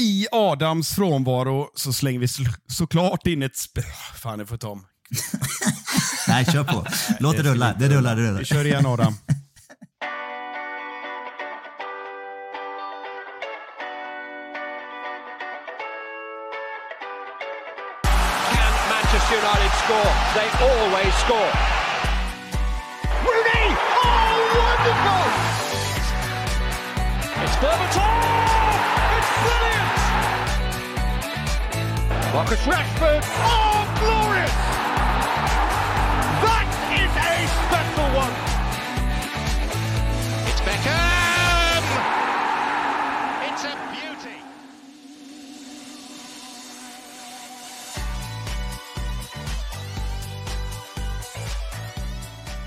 i Adams frånvaro så slänger vi så, såklart in ett... Fan, det får ta om. Nej, kör på. Låt det rulla. Det rullar, det rullar. Vi kör igen Adam. Can Manchester United score? They always score. Rooney! Oh, wonderful! It's Berbatov! Brilliant! Marcus Rashford! Oh, glorious! That is a special one! It's Beckham! It's a beauty!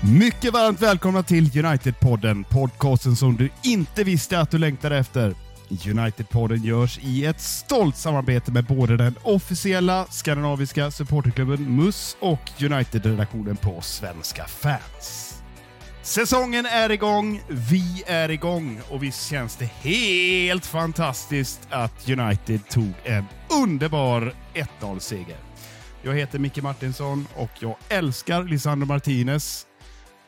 Mycket varmt välkomna till United-podden. Podcasten som du inte visste att du längtade efter. United-podden görs i ett stolt samarbete med både den officiella skandinaviska supporterklubben MUS och United-redaktionen på Svenska fans. Säsongen är igång, vi är igång och visst känns det helt fantastiskt att United tog en underbar 1-0-seger. Jag heter Micke Martinsson och jag älskar Lisandro Martinez.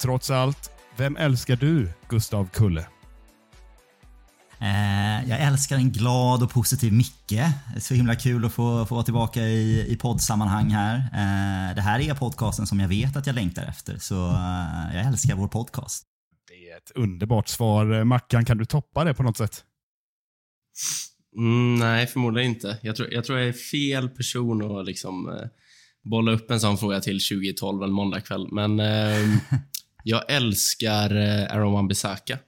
Trots allt, vem älskar du, Gustav Kulle? Eh, jag älskar en glad och positiv Micke. Det är så himla kul att få, få vara tillbaka i, i poddsammanhang här. Eh, det här är podcasten som jag vet att jag längtar efter, så eh, jag älskar vår podcast. Det är ett underbart svar. Mackan, kan du toppa det på något sätt? Mm, nej, förmodligen inte. Jag tror, jag tror jag är fel person att liksom, eh, bolla upp en sån fråga till 2012 en måndagkväll. Men eh, jag älskar eh, Aaron Wan-Bissaka.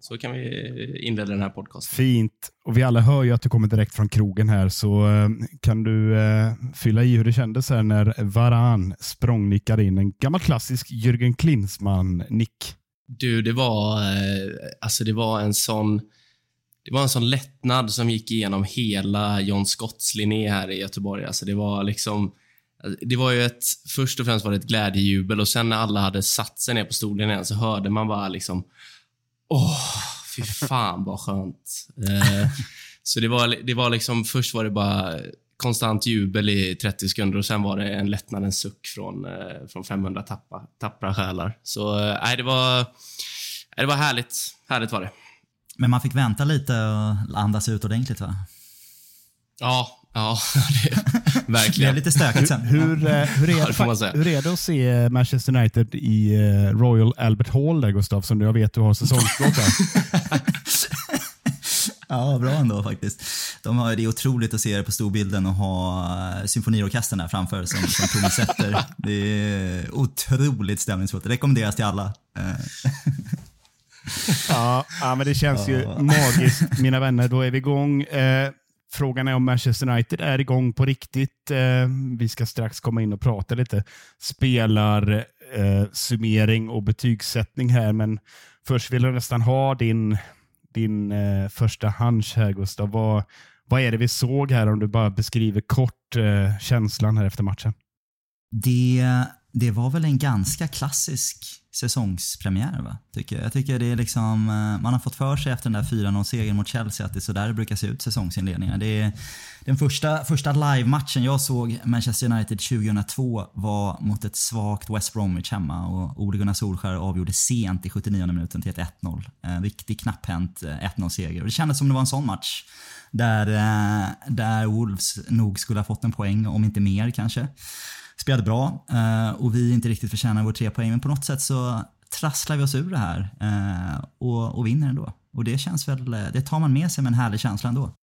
Så kan vi inleda den här podcasten. Fint. Och vi alla hör ju att du kommer direkt från krogen här, så eh, kan du eh, fylla i hur det kändes här när Varan språngnickade in en gammal klassisk Jürgen Klinsmann-nick? Du, det var, eh, alltså det var en sån det var en sån lättnad som gick igenom hela John Scotts linné här i Göteborg. Alltså det var liksom det var ju ett, först och främst var det ett glädjejubel och sen när alla hade satt sig ner på stolen igen så hörde man bara liksom Åh, fy fan vad skönt. Eh, så det var, det var liksom, först var det bara konstant jubel i 30 sekunder och sen var det en lättnadens suck från, eh, från 500 tappa, tappra själar. Så eh, nej, det var, det var härligt. Härligt var det. Men man fick vänta lite och andas ut ordentligt va? Ja, ja, det, Det blev verkligen. lite stökigt sen. Hur, eh, hur, är det, det hur är det att se Manchester United i eh, Royal Albert Hall där, Gustav, som jag vet du har säsongsblått där? Ja, bra ändå faktiskt. De har, det är otroligt att se det på storbilden och ha eh, symfoniorkestern där framför som, som tonsätter. Det är otroligt stämningsfullt. Det rekommenderas till alla. Eh, Ja, ja, men det känns ju magiskt, mina vänner. Då är vi igång. Eh, frågan är om Manchester United är igång på riktigt. Eh, vi ska strax komma in och prata lite spelar, eh, summering och betygssättning här, men först vill jag nästan ha din, din eh, första hunch här, Gustav. Vad, vad är det vi såg här, om du bara beskriver kort känslan här efter matchen? Det, det var väl en ganska klassisk säsongspremiär va? Tycker jag. jag tycker det är liksom, eh, man har fått för sig efter den där 4-0-segern mot Chelsea att det är så där det brukar se ut säsongsinledningar. Det är, den första, första live-matchen jag såg Manchester United 2002 var mot ett svagt West Bromwich hemma och Ole Gunnar Solskjaer avgjorde sent i 79 minuten till ett 1-0. En eh, riktigt knapphänt eh, 1-0-seger. Det kändes som det var en sån match där, där Wolves nog skulle ha fått en poäng, om inte mer kanske spelade bra eh, och vi inte riktigt förtjänar vår tre poäng. Men på något sätt så trasslar vi oss ur det här eh, och, och vinner ändå. Och det känns väl, eh, det tar man med sig med en härlig känsla ändå.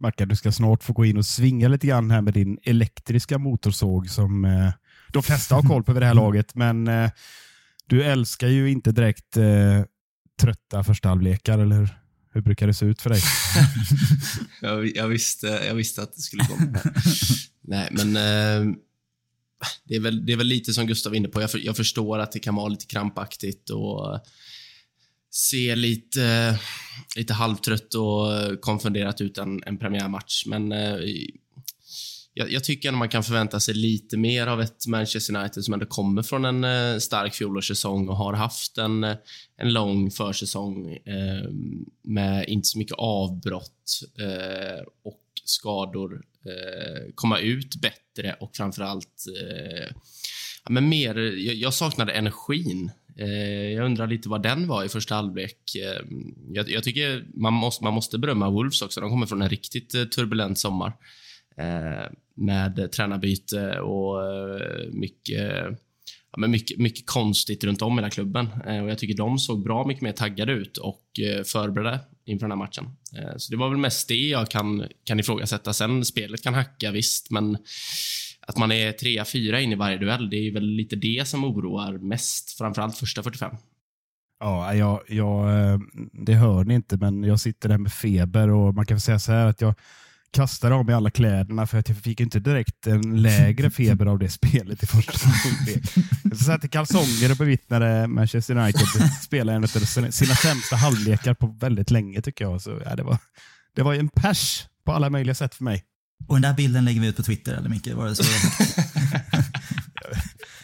Mackan, du ska snart få gå in och svinga lite grann här med din elektriska motorsåg som eh, de flesta har koll på vid det här laget. Men eh, du älskar ju inte direkt eh, trötta första halvlekar, eller hur? Hur brukar det se ut för dig? Jag, jag, visste, jag visste att det skulle komma. Nej, men eh, det, är väl, det är väl lite som Gustav var inne på. Jag, för, jag förstår att det kan vara lite krampaktigt och se lite, lite halvtrött och konfunderat ut en, en premiärmatch. Men eh, jag, jag tycker att man kan förvänta sig lite mer av ett Manchester United som ändå kommer från en eh, stark fjolårssäsong och har haft en, eh, en lång försäsong eh, med inte så mycket avbrott eh, och skador, eh, komma ut bättre och framförallt eh, ja, men mer, jag, jag saknade energin. Eh, jag undrar lite vad den var i första halvlek. Eh, jag, jag, tycker man måste, man måste berömma Wolves också. De kommer från en riktigt eh, turbulent sommar eh, med tränarbyte och eh, mycket ja, men mycket, mycket konstigt runt om i hela klubben. Eh, och jag tycker de såg bra mycket mer taggade ut och eh, förberedda inför den här matchen. Eh, så det var väl mest det jag kan, kan ifrågasätta. Sen spelet kan hacka, visst, men att man är trea, fyra in i varje duell, det är väl lite det som oroar mest, framförallt första 45. Ja, jag, jag, eh, det hör ni inte, men jag sitter där med feber och man kan säga så här att jag kastade av mig alla kläderna för att jag fick inte direkt en lägre feber av det spelet i första halvlek. Jag satt i kalsonger och bevittnade Manchester United spela en av sina sämsta halvlekar på väldigt länge tycker jag. Så, ja, det, var, det var en pers på alla möjliga sätt för mig. Och den där bilden lägger vi ut på Twitter, eller Micke? Var det så?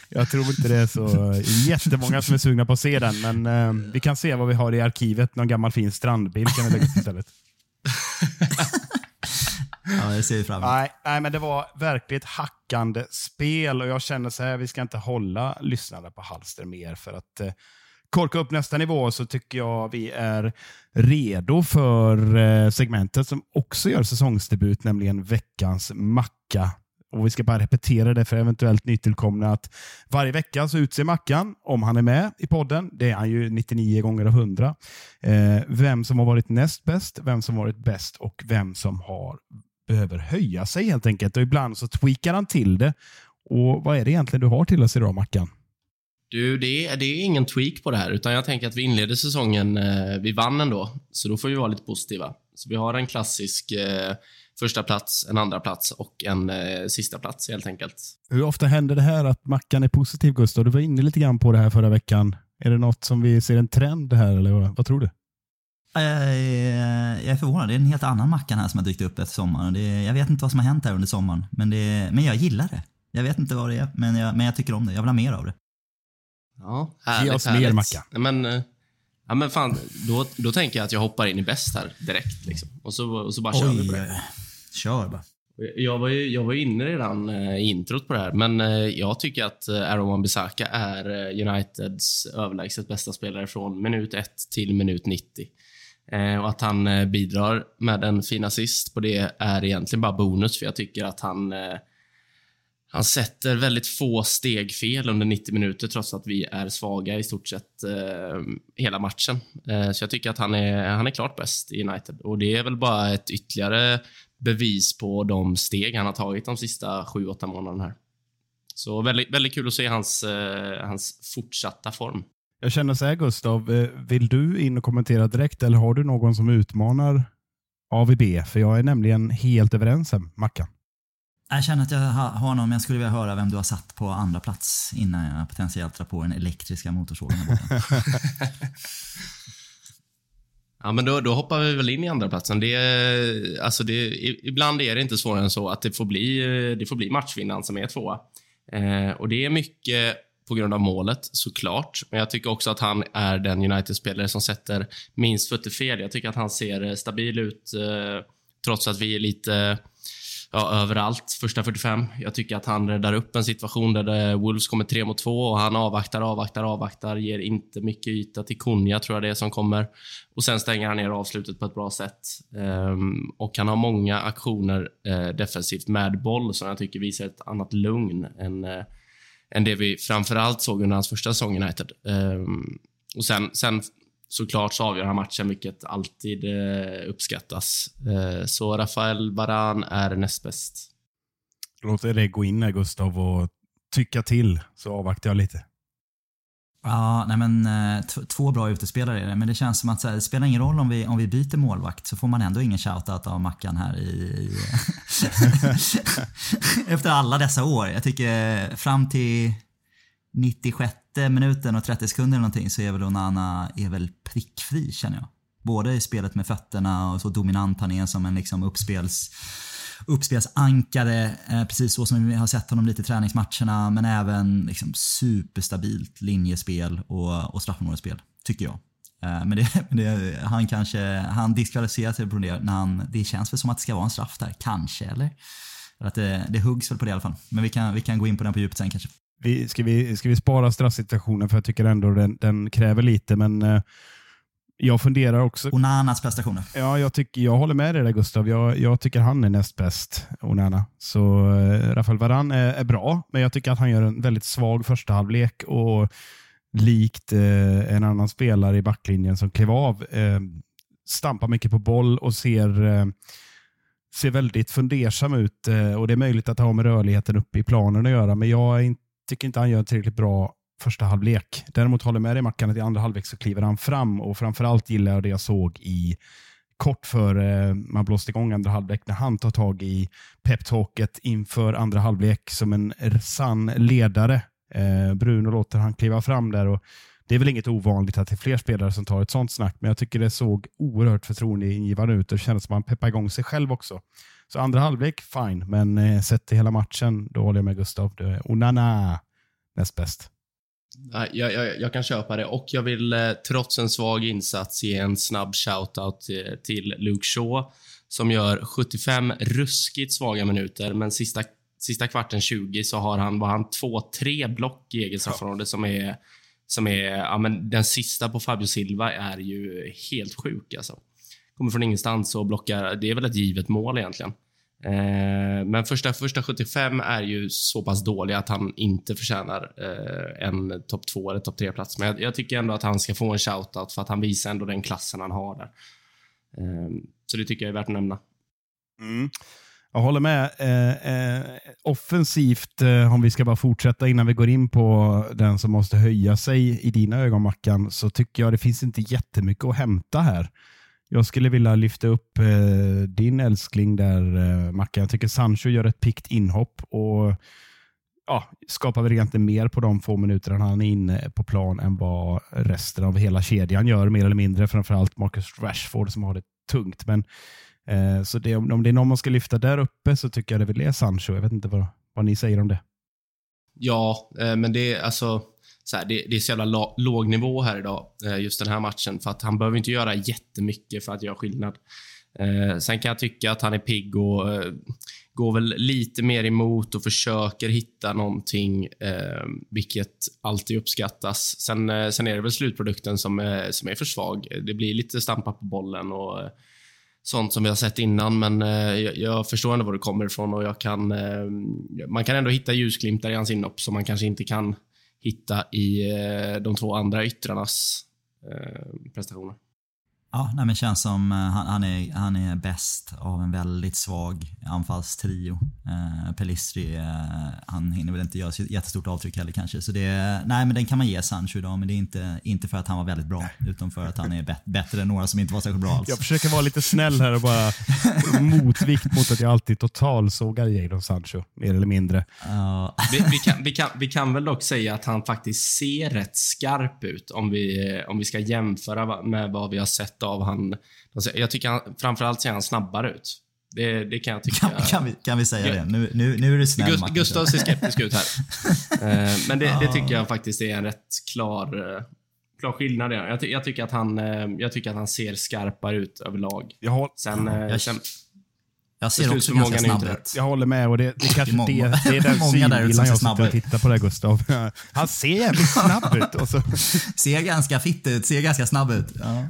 jag tror inte det är så jättemånga som är sugna på att se den, men eh, vi kan se vad vi har i arkivet. Någon gammal fin strandbild kan vi lägga upp istället. Ja, det ser vi fram emot. Nej, nej, men det var verkligen ett hackande spel och jag känner så här, vi ska inte hålla lyssnarna på halster mer för att eh, korka upp nästa nivå så tycker jag vi är redo för eh, segmentet som också gör säsongsdebut, nämligen veckans macka. Och Vi ska bara repetera det för eventuellt nytillkomna att varje vecka så utser Mackan, om han är med i podden, det är han ju 99 gånger av 100, eh, vem som har varit näst bäst, vem som varit bäst och vem som har behöver höja sig helt enkelt. Och ibland så tweakar han till det. Och Vad är det egentligen du har till oss idag, Mackan? Du, det är, det är ingen tweak på det här, utan jag tänker att vi inleder säsongen, eh, vi vann ändå, så då får vi vara lite positiva. Så vi har en klassisk eh, första plats, en andra plats och en eh, sista plats helt enkelt. Hur ofta händer det här att Mackan är positiv, Gustav? Du var inne lite grann på det här förra veckan. Är det något som vi ser en trend här, eller vad, vad tror du? Jag är förvånad. Det är en helt annan Mackan här som har dykt upp efter sommaren. Det, jag vet inte vad som har hänt här under sommaren, men, det, men jag gillar det. Jag vet inte vad det är, men jag, men jag tycker om det. Jag vill ha mer av det. Ja, härligt, Ge oss härligt. mer Macka. Men, eh, ja, men fan, då, då tänker jag att jag hoppar in i bäst här direkt. Liksom. Och, så, och så bara kör vi på det. Kör bara. Jag var, ju, jag var inne redan eh, i introt på det här, men eh, jag tycker att Aaron Wan-Bissaka är Uniteds överlägset bästa spelare från minut 1 till minut 90. Eh, och att han eh, bidrar med en fin assist på det är egentligen bara bonus, för jag tycker att han eh, han sätter väldigt få steg fel under 90 minuter trots att vi är svaga i stort sett eh, hela matchen. Eh, så jag tycker att han är, han är klart bäst i United och det är väl bara ett ytterligare bevis på de steg han har tagit de sista 7-8 månaderna här. Så väldigt, väldigt kul att se hans, eh, hans fortsatta form. Jag känner så här Gustav, eh, vill du in och kommentera direkt eller har du någon som utmanar AVB? För jag är nämligen helt överens med Mackan. Jag känner att jag har någon, men jag skulle vilja höra vem du har satt på andra plats innan jag potentiellt drar på den elektriska motorsågen Ja, men då, då, hoppar vi väl in i andra platsen. Det, alltså det, ibland är det inte svårare än så att det får bli, det får bli matchvinnaren som är tvåa. Eh, och det är mycket på grund av målet, såklart. Men jag tycker också att han är den United-spelare som sätter minst fötter fel. Jag tycker att han ser eh, stabil ut, eh, trots att vi är lite ja, överallt första 45. Jag tycker att han räddar upp en situation där eh, Wolves kommer tre mot två och han avvaktar, avvaktar, avvaktar, ger inte mycket yta till Kunja, tror jag det är som kommer. Och Sen stänger han ner avslutet på ett bra sätt. Um, och Han har många aktioner uh, defensivt med boll som jag tycker visar ett annat lugn än, uh, än det vi framförallt såg under hans första säsong i United. Um, och sen, sen såklart så avgör han matchen, vilket alltid eh, uppskattas. Eh, så Rafael Baran är näst bäst. Låt dig gå in här Gustav och tycka till, så avvaktar jag lite. Ja, nej men eh, två bra utespelare är det, men det känns som att här, det spelar ingen roll om vi, om vi byter målvakt så får man ändå ingen shoutout av Mackan här i... Efter alla dessa år. Jag tycker eh, fram till 96 minuten och 30 sekunder eller någonting så är väl Onana är väl prickfri känner jag. Både i spelet med fötterna och så dominant han är som en liksom uppspels, uppspelsankare. Eh, precis så som vi har sett honom lite i träningsmatcherna men även liksom superstabilt linjespel och, och straffområdesspel, tycker jag. Eh, men det, det, han kanske, han diskvalificerar sig på det när han, det känns väl som att det ska vara en straff där, kanske eller? Att det, det huggs väl på det i alla fall. Men vi kan, vi kan gå in på den på djupet sen kanske. Vi, ska, vi, ska vi spara straffsituationen för jag tycker ändå den, den kräver lite, men eh, jag funderar också. Onanas prestationer. Ja, jag, tycker, jag håller med dig där Gustav. Jag, jag tycker han är näst bäst, Onana. Så eh, Rafael Varan är, är, bra, men jag tycker att han gör en väldigt svag första halvlek och likt eh, en annan spelare i backlinjen som klev av, eh, stampar mycket på boll och ser, eh, ser väldigt fundersam ut. Eh, och Det är möjligt att ha med rörligheten uppe i planen att göra, men jag inte, tycker inte han gör en tillräckligt bra första halvlek. Däremot håller jag med dig Mackan att i andra halvlek så kliver han fram och framförallt gillar jag det jag såg i kort före eh, man blåste igång andra halvlek när han tar tag i peptalket inför andra halvlek som en sann ledare. Eh, Bruno låter han kliva fram där och det är väl inget ovanligt att det är fler spelare som tar ett sånt snack, men jag tycker det såg oerhört förtroendeingivande ut och det kändes som att han peppade igång sig själv också. Så andra halvlek, fine, men eh, sett till hela matchen, då håller jag med Gustav. Onana näst bäst. Jag, jag, jag, kan köpa det och jag vill eh, trots en svag insats ge en snabb shoutout till, till Luke Shaw som gör 75 ruskigt svaga minuter, men sista, sista kvarten 20 så har han, var han 2-3 block i eget straffområde som är, som är ja, men den sista på Fabio Silva är ju helt sjuk alltså. Kommer från ingenstans och blockar, det är väl ett givet mål egentligen. Eh, men första, första 75 är ju så pass dålig att han inte förtjänar eh, en topp 2 eller topp 3-plats. Men jag, jag, tycker ändå att han ska få en shoutout för att han visar ändå den klassen han har där. Eh, så det tycker jag är värt att nämna. Mm. Jag håller med. Eh, eh, offensivt, eh, om vi ska bara fortsätta innan vi går in på den som måste höja sig i dina ögon, Mackan, så tycker jag det finns inte jättemycket att hämta här. Jag skulle vilja lyfta upp eh, din älskling där, eh, Mackan. Jag tycker Sancho gör ett pikt inhopp och ja, skapar väl egentligen mer på de få minuterna han är inne på plan än vad resten av hela kedjan gör, mer eller mindre. Framförallt Marcus Rashford som har det tungt. Men, eh, så det, om, om det är någon man ska lyfta där uppe så tycker jag det väl är Sancho. Jag vet inte vad, vad ni säger om det. Ja, eh, men det är alltså så här, det, det, är så jävla låg nivå här idag, eh, just den här matchen. För att han behöver inte göra jättemycket för att göra skillnad. Eh, sen kan jag tycka att han är pigg och eh, går väl lite mer emot och försöker hitta någonting, eh, vilket alltid uppskattas. Sen, eh, sen är det väl slutprodukten som, är, som är för svag. Det blir lite stampa på bollen och eh, sånt som vi har sett innan, men eh, jag, jag, förstår ändå var det kommer ifrån och jag kan, eh, man kan ändå hitta ljusglimtar i hans inhopp som man kanske inte kan hitta i eh, de två andra yttrarnas eh, prestationer. Ja, nej, men känns som uh, han, han, är, han är bäst av en väldigt svag anfallstrio. Uh, Pelistri, uh, han hinner väl inte göra så jättestort avtryck heller kanske. Så det, nej men den kan man ge Sancho idag, men det är inte, inte för att han var väldigt bra, utan för att han är bättre än några som inte var särskilt bra alls. Jag försöker vara lite snäll här och bara motvikt mot att jag alltid totalsågar Jadon Sancho, mer eller mindre. Vi, vi, kan, vi, kan, vi kan väl dock säga att han faktiskt ser rätt skarp ut om vi, om vi ska jämföra med vad vi har sett sett av han. Jag tycker han, framförallt ser han snabbare ut. Det, det kan jag tycka. Kan, kan, vi, kan vi säga det? Nu, nu, nu är du snäll Gust, Gustav ser skeptisk ut här. Eh, men det, det, tycker jag faktiskt är en rätt klar, eh, klar skillnad. Jag, jag, tycker att han, eh, jag tycker att han ser skarpare ut överlag. Jag har, sen, jag, sen, jag ser också ganska snabb ut. Jag håller med och det, det kanske det, det, det är den synvillan jag sitter och tittar på det Gustav. Han ser jävligt snabb ut. Och så. Ser ganska fitt ut, ser ganska snabb ut. Ja.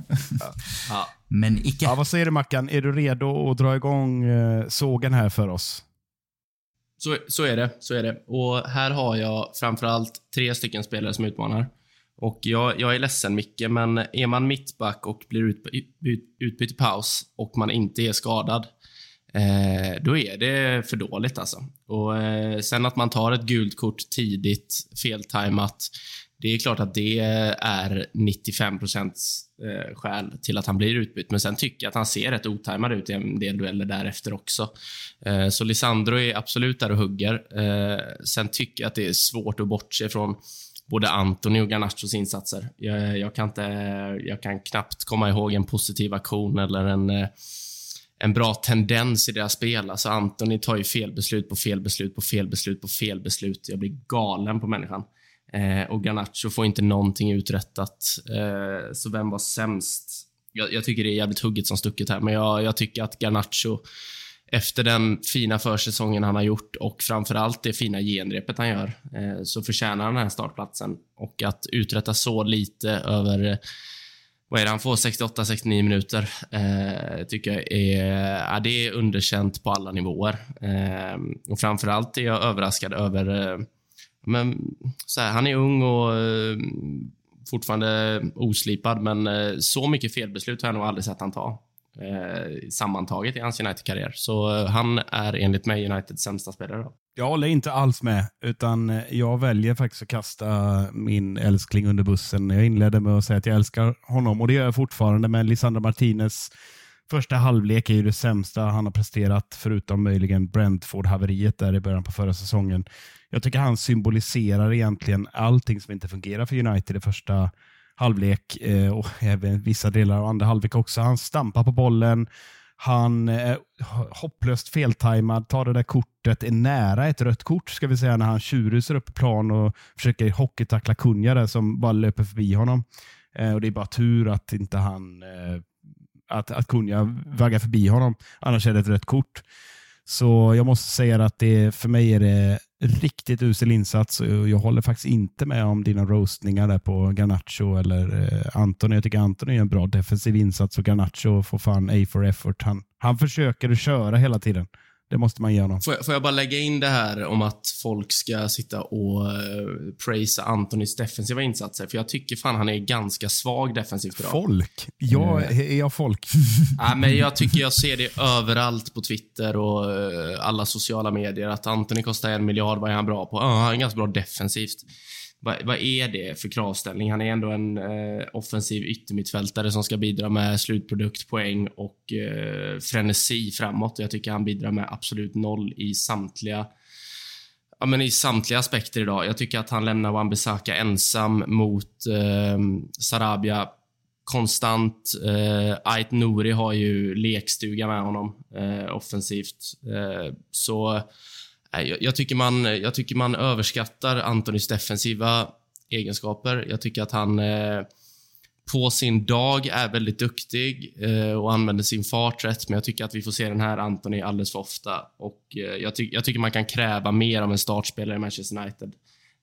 Ja. Men icke. Ja, vad säger du Mackan? Är du redo att dra igång eh, sågen här för oss? Så, så är det. Så är det. Och här har jag framförallt tre stycken spelare som utmanar. Och jag, jag är ledsen Micke, men är man mittback och blir utbytt i paus och man inte är skadad, eh, då är det för dåligt alltså. Och eh, sen att man tar ett gult kort tidigt, feltajmat, det är klart att det är 95 procents eh, skäl till att han blir utbytt. Men sen tycker jag att han ser rätt otajmad ut i en del dueller därefter också. Eh, så Lisandro är absolut där och hugger. Eh, sen tycker jag att det är svårt att bortse från både Antoni och Garnachos insatser. Jag, jag, kan inte, jag kan knappt komma ihåg en positiv aktion eller en eh, en bra tendens i deras spel. Alltså Antoni tar ju felbeslut på felbeslut på felbeslut på felbeslut. Jag blir galen på människan. Eh, och Garnacho får inte någonting uträttat. Eh, så vem var sämst? Jag, jag, tycker det är jävligt hugget som stucket här, men jag, jag tycker att Garnacho efter den fina försäsongen han har gjort och framförallt det fina genrepet han gör, eh, så förtjänar han den här startplatsen. Och att uträtta så lite över vad är det, han får 68-69 minuter. Eh, tycker jag är, ja, det är underkänt på alla nivåer. Eh, och framförallt är jag överraskad över... Eh, men, så här, han är ung och eh, fortfarande oslipad, men eh, så mycket felbeslut har jag nog aldrig sett han ta. Eh, sammantaget i hans United-karriär. Så eh, han är enligt mig Uniteds sämsta spelare. Då. Jag håller inte alls med, utan eh, jag väljer faktiskt att kasta min älskling under bussen. Jag inledde med att säga att jag älskar honom och det gör jag fortfarande, men Lisandro Martinez första halvlek är ju det sämsta han har presterat, förutom möjligen Brentford-haveriet där i början på förra säsongen. Jag tycker han symboliserar egentligen allting som inte fungerar för United i första halvlek eh, och även vissa delar av andra halvlek också. Han stampar på bollen, han eh, är hopplöst feltajmad, tar det där kortet, är nära ett rött kort ska vi säga när han tjurrusar upp på plan och försöker hockeytackla Kunja där som bara löper förbi honom. Eh, och Det är bara tur att inte han eh, att, att Kunja vaggar förbi honom, annars är det ett rött kort. Så jag måste säga att det, för mig är det riktigt usel insats. Jag håller faktiskt inte med om dina roastningar där på Garnacho eller eh, Anton. Jag tycker Anton är en bra defensiv insats och Garnacho får fan A for effort. Han, han försöker att köra hela tiden. Det måste man honom. Får jag, får jag, bara lägga in det här om att folk ska sitta och uh, praisa Antonys defensiva insatser? För jag tycker fan han är ganska svag defensivt idag. Folk? Ja, mm. är jag folk? ja, men jag tycker jag ser det överallt på Twitter och uh, alla sociala medier. Att Antoni kostar en miljard, vad är han bra på? Uh, han är ganska bra defensivt vad, vad är det för kravställning? Han är ändå en eh, offensiv yttermittfältare som ska bidra med slutprodukt, poäng och eh, frenesi framåt. Jag tycker han bidrar med absolut noll i samtliga ja, men i samtliga aspekter idag. Jag tycker att han lämnar Wan-Bissaka ensam mot eh, Sarabia konstant. Eh, Ait Nouri har ju lekstuga med honom eh, offensivt. Eh, så jag, jag, tycker man, jag tycker man överskattar Antonis defensiva egenskaper. Jag tycker att han eh, på sin dag är väldigt duktig eh, och använder sin fart rätt, men jag tycker att vi får se den här Antoni alldeles för ofta. Och, eh, jag, ty jag, tycker man kan kräva mer av en startspelare i Manchester United eh,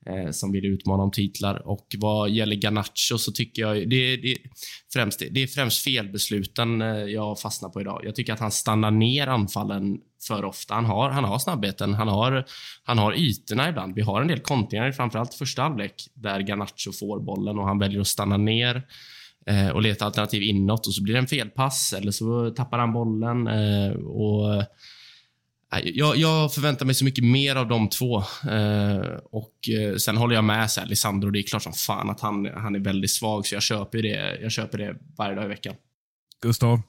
Eh, som vill utmana om titlar. Och vad gäller Garnacho så tycker jag... Det, det, främst, det är främst felbesluten eh, jag fastnar på idag. Jag tycker att han stannar ner anfallen för ofta. Han har, han har snabbheten, han har, han har ytorna ibland. Vi har en del kontringar, framförallt första halvlek, där Garnacho får bollen och han väljer att stanna ner eh, och leta alternativ inåt och så blir det en felpass eller så tappar han bollen. Och jag, jag, förväntar mig så mycket mer av de två. Eh, och eh, Sen håller jag med så här, Lisandro. Det är klart som fan att han, han är väldigt svag, så jag köper det, jag köper det varje dag i veckan. Gustav?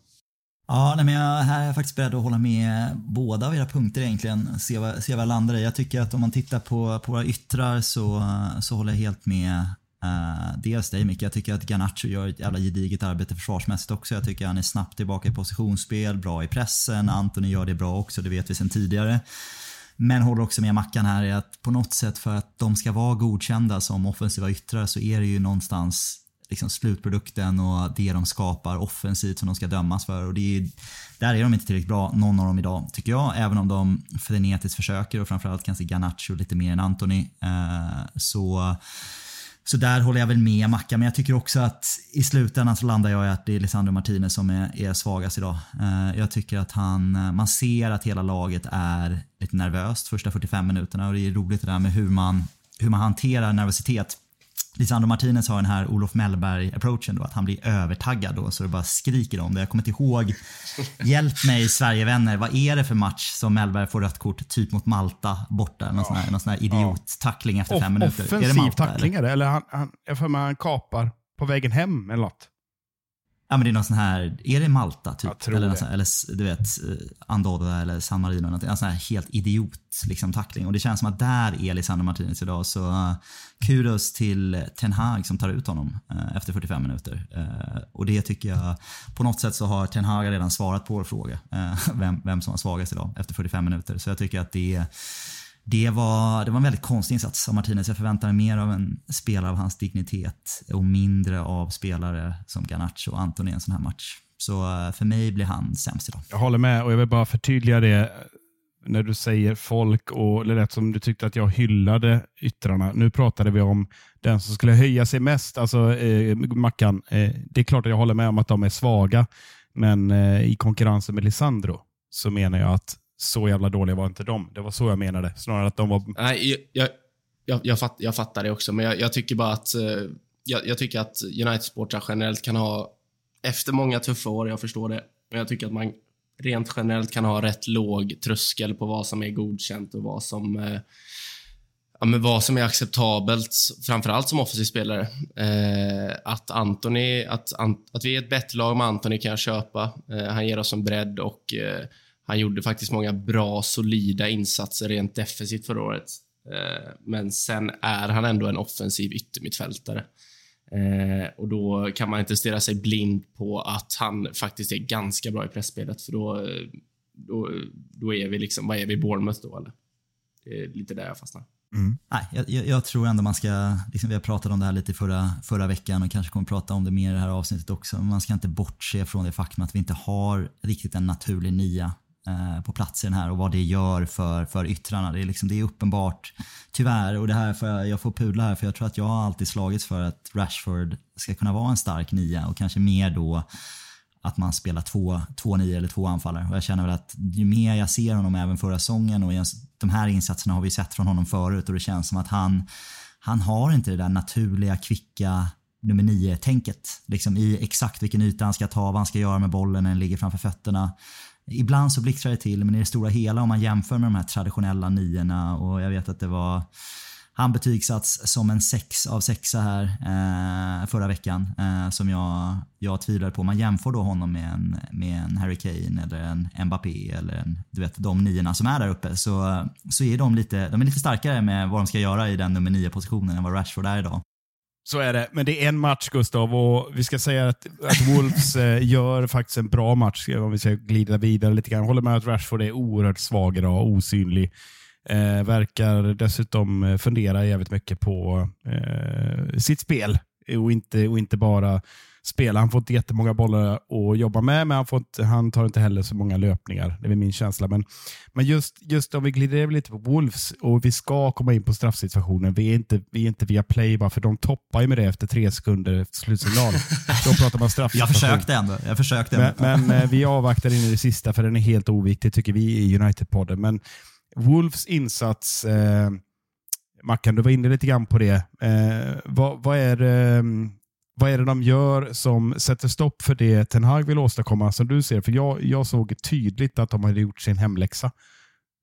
Ja, nej, men jag, här är jag faktiskt beredd att hålla med båda av era punkter egentligen. Se vad, se vad jag landar i. Jag tycker att om man tittar på, på våra yttrar så, så håller jag helt med Uh, dels dig Micke, jag tycker att Garnacho gör ett jävla gediget arbete försvarsmässigt också. Jag tycker han är snabbt tillbaka i positionsspel, bra i pressen. Antoni gör det bra också, det vet vi sedan tidigare. Men håller också med Mackan här i att på något sätt för att de ska vara godkända som offensiva yttrar så är det ju någonstans liksom slutprodukten och det de skapar offensivt som de ska dömas för. Och det är, där är de inte tillräckligt bra, någon av dem idag, tycker jag. Även om de frenetiskt försöker och framförallt kanske Garnacho lite mer än Antoni. Uh, eh, så så där håller jag väl med Macka, men jag tycker också att i slutändan så landar jag i att det är Lisandro Martinez som är, är svagast idag. Eh, jag tycker att han, eh, man ser att hela laget är lite nervöst första 45 minuterna och det är roligt det där med hur man, hur man hanterar nervositet. Lisandro Martinez har den här Olof Mellberg-approachen då, att han blir övertaggad då så det bara skriker om det. Jag kommer inte ihåg, hjälp mig Sverigevänner, vad är det för match som Mellberg får rött kort typ mot Malta borta? Någon, ja. sån, här, någon sån här idiot-tackling efter fem minuter. Offensiv är det Malta, tackling eller? eller han, han, jag får mig han kapar på vägen hem eller något. Ja men det är någon sån här, är det Malta typ? eller, någon sån, eller du vet, eh, Andorra eller San Marino. Något, en sån här helt idiot liksom, tackling. Och det känns som att där är Lisandro Martinez idag. Så uh, kudos till Ten Hag som tar ut honom uh, efter 45 minuter. Uh, och det tycker jag, på något sätt så har Ten Hag redan svarat på vår fråga. vem, vem som var svagast idag efter 45 minuter. Så jag tycker att det är det var, det var en väldigt konstig insats av Martinez. Jag förväntade mig mer av en spelare av hans dignitet och mindre av spelare som Garnacho och Anton i en sån här match. Så eh, för mig blir han sämst idag. Jag håller med och jag vill bara förtydliga det när du säger folk och eller rätt som du tyckte att jag hyllade yttrarna. Nu pratade vi om den som skulle höja sig mest, alltså eh, Mackan. Eh, det är klart att jag håller med om att de är svaga, men eh, i konkurrensen med Lisandro så menar jag att så jävla dåliga var inte de. Det var så jag menade. Snarare att de var... Nej, jag, jag, jag, fatt, jag fattar det också, men jag, jag tycker bara att eh, jag, jag, tycker att United-supportrar generellt kan ha, efter många tuffa år, jag förstår det, men jag tycker att man rent generellt kan ha rätt låg tröskel på vad som är godkänt och vad som eh, ja, men vad som är acceptabelt, framförallt som offensiv spelare. Eh, att Anthony, att, att vi är ett bättre lag med Anthony kan jag köpa. Eh, han ger oss en bredd och eh, han gjorde faktiskt många bra, solida insatser rent defensivt förra året. Eh, men sen är han ändå en offensiv yttermittfältare. Eh, och då kan man inte stirra sig blind på att han faktiskt är ganska bra i pressspelet för då, då, då är vi liksom, vad är vi, Bournemouth då eller? Det är lite där jag fastnar. Mm. Nej, jag, jag, tror ändå man ska, liksom vi har pratat om det här lite förra, förra veckan och kanske kommer prata om det mer i det här avsnittet också. Man ska inte bortse från det faktum att vi inte har riktigt en naturlig nia Eh, på plats i den här och vad det gör för, för yttrarna. Det är, liksom, det är uppenbart, tyvärr, och det här får jag, jag får pudla här för jag tror att jag har alltid slagits för att Rashford ska kunna vara en stark nia och kanske mer då att man spelar två, två nio eller två anfallare. Och jag känner väl att ju mer jag ser honom även förra säsongen och de här insatserna har vi sett från honom förut och det känns som att han, han har inte det där naturliga, kvicka nummer nio-tänket. Liksom i exakt vilken yta han ska ta, vad han ska göra med bollen när den ligger framför fötterna. Ibland så blixtrar det till, men i det stora hela om man jämför med de här traditionella niorna och jag vet att det var han betygsatts som en sex av sexa här eh, förra veckan eh, som jag, jag tvivlar på. Man jämför då honom med en, med en Harry Kane eller en Mbappé eller en, du vet, de niorna som är där uppe så, så är de lite, de är lite starkare med vad de ska göra i den nummer nio positionen än vad Rashford är idag. Så är det, men det är en match Gustav och vi ska säga att, att Wolves eh, gör faktiskt en bra match eh, om vi ska glida vidare lite grann. Jag håller med att Rashford är oerhört svag idag, osynlig. Eh, verkar dessutom eh, fundera jävligt mycket på eh, sitt spel och inte, och inte bara spela. Han får inte jättemånga bollar att jobba med, men han, får inte, han tar inte heller så många löpningar. Det är min känsla. Men, men just, just om vi glider över lite på Wolves och vi ska komma in på straffsituationen. Vi är inte, vi är inte via play bara för de toppar ju med det efter tre sekunder efter slutsignal. Då pratar man straffsituation. Jag försökte ändå. Jag försökte ändå. Men, men vi avvaktar in i det sista för den är helt oviktig tycker vi i United-podden. Men Wolves insats, eh, Mackan, du var inne lite grann på det. Eh, vad, vad, är, eh, vad är det de gör som sätter stopp för det Ten Hag vill åstadkomma som du ser? För jag, jag såg tydligt att de hade gjort sin hemläxa.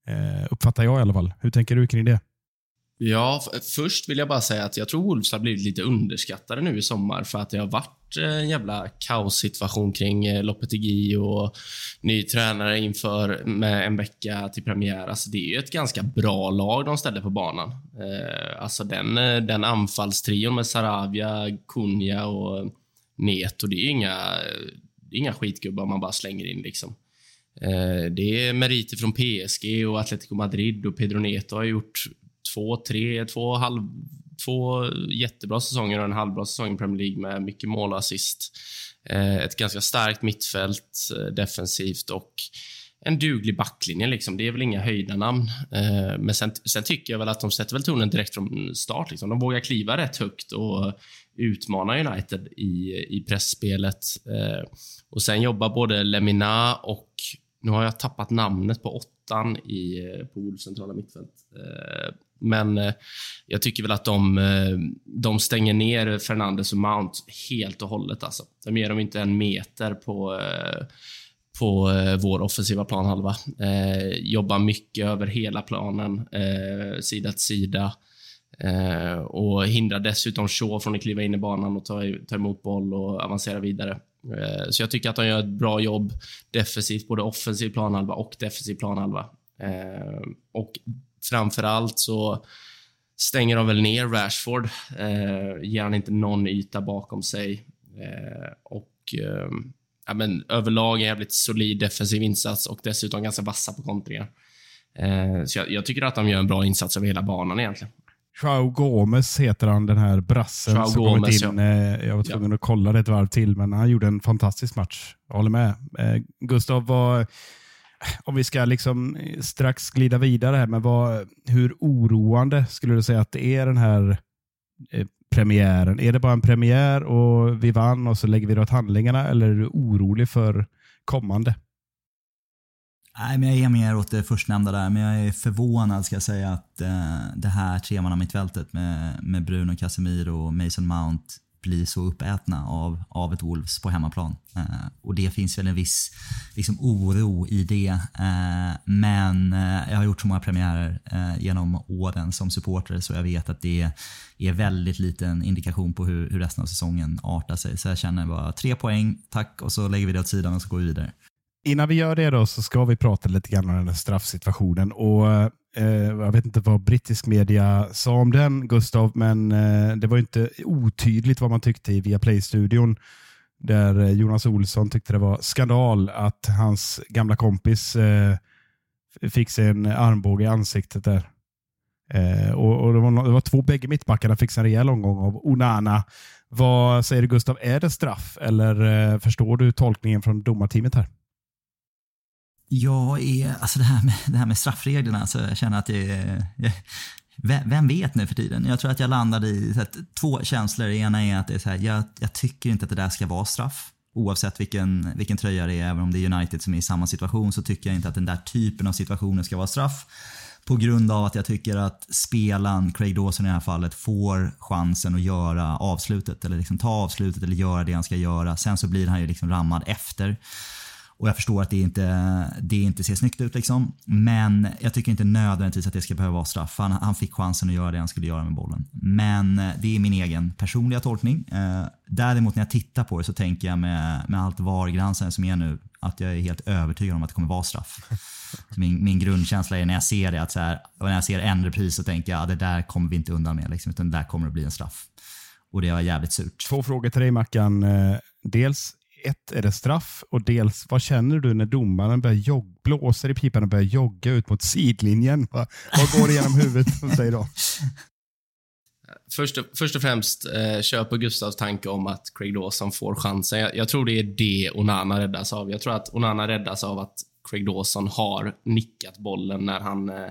Eh, uppfattar jag i alla fall. Hur tänker du kring det? Ja, först vill jag bara säga att jag tror Wolves har blivit lite underskattade nu i sommar för att det har varit en jävla kaossituation kring eh, Lopetegui och ny tränare inför med en vecka till premiär. Alltså det är ju ett ganska bra lag de ställer på banan. Eh, alltså den, eh, den anfallstrion med Saravia, Kunja och Neto, det är inga, eh, det är inga skitgubbar man bara slänger in liksom. Det är meriter från PSG och Atletico Madrid och Pedro Neto har gjort två, tre, två, halv, två jättebra säsonger och en halvbra säsong i Premier League med mycket mål och assist. Eh, ett ganska starkt mittfält eh, defensivt och en duglig backlinje. Liksom. Det är väl inga höjdarnamn. Eh, men sen, sen, tycker jag väl att de sätter väl tonen direkt från start. Liksom. De vågar kliva rätt högt och utmana United i, i pressspelet. Eh, och sen jobbar både Lemina och, nu har jag tappat namnet på åttan i, på Wolves centrala mittfält. Men eh, jag tycker väl att de, eh, de stänger ner Fernandes och Mount helt och hållet. Alltså. De ger dem inte en meter på, eh, på vår offensiva planhalva. Eh, jobbar mycket över hela planen, eh, sida till sida. Eh, och hindrar dessutom Shaw från att kliva in i banan och ta, ta emot boll och avancera vidare. Så jag tycker att de gör ett bra jobb defensivt, både offensiv planhalva och defensiv planhalva. Och framför allt så stänger de väl ner Rashford. Eh, ger han inte någon yta bakom sig. Eh, och eh, ja, men överlag en jävligt solid defensiv insats och dessutom ganska vassa på kontringar. Eh, så jag, jag, tycker att de gör en bra insats över hela banan egentligen. Joao Gomez heter han, den här brassen Joao som Gomez, kommit in. Ja. Jag var tvungen ja. att kolla det ett varv till, men han gjorde en fantastisk match. Jag håller med. Gustav, vad, om vi ska liksom eh, strax glida vidare här, men vad, hur oroande skulle du säga att det är den här eh, premiären? Är det bara en premiär och vi vann och så lägger vi det åt handlingarna eller är du orolig för kommande? Nej, men jag är mer åt det förstnämnda där, men jag är förvånad ska jag säga att eh, det här tremannamittfältet med, med Bruno Casemiro och Mason Mount blir så uppätna av, av ett Wolves på hemmaplan. Eh, och det finns väl en viss liksom, oro i det. Eh, men eh, jag har gjort så många premiärer eh, genom åren som supporter så jag vet att det är väldigt liten indikation på hur, hur resten av säsongen artar sig. Så jag känner bara tre poäng, tack och så lägger vi det åt sidan och så går vi vidare. Innan vi gör det då så ska vi prata lite grann om den här straffsituationen. Och, eh, Eh, jag vet inte vad brittisk media sa om den, Gustav, men eh, det var inte otydligt vad man tyckte i Viaplay-studion. Där eh, Jonas Olsson tyckte det var skandal att hans gamla kompis eh, fick sig en armbåge i ansiktet där. Eh, och, och det, var, det var två bägge mittbackarna fick sig en rejäl omgång av Onana. Vad säger du Gustav, är det straff eller eh, förstår du tolkningen från domarteamet här? Jag är, alltså det här med, det här med straffreglerna, alltså jag känner att det är, vem vet nu för tiden? Jag tror att jag landade i här, två känslor. Det ena är att det är så här, jag, jag, tycker inte att det där ska vara straff. Oavsett vilken, vilken tröja det är, även om det är United som är i samma situation så tycker jag inte att den där typen av situationer ska vara straff. På grund av att jag tycker att spelaren, Craig Dawson i det här fallet, får chansen att göra avslutet. Eller liksom ta avslutet eller göra det han ska göra. Sen så blir han ju liksom rammad efter. Och jag förstår att det inte, det inte ser snyggt ut liksom. Men jag tycker inte nödvändigtvis att det ska behöva vara straff. Han, han fick chansen att göra det han skulle göra med bollen. Men eh, det är min egen personliga tolkning. Eh, däremot när jag tittar på det så tänker jag med, med allt VAR-granskande som är nu att jag är helt övertygad om att det kommer vara straff. Min, min grundkänsla är när jag ser det, att så här, när jag ser en repris så tänker jag att det där kommer vi inte undan med. Liksom, utan det där kommer att bli en straff. Och det var jävligt surt. Två frågor till dig Mackan. Eh, dels, ett, är det straff? Och dels, vad känner du när domaren börjar jog, blåser i pipan och börjar jogga ut mot sidlinjen? Vad, vad går det genom huvudet hos dig då? Först och, först och främst, eh, kör på Gustavs tanke om att Craig Dawson får chansen. Jag, jag, tror det är det Onana räddas av. Jag tror att Onana räddas av att Craig Dawson har nickat bollen när han eh,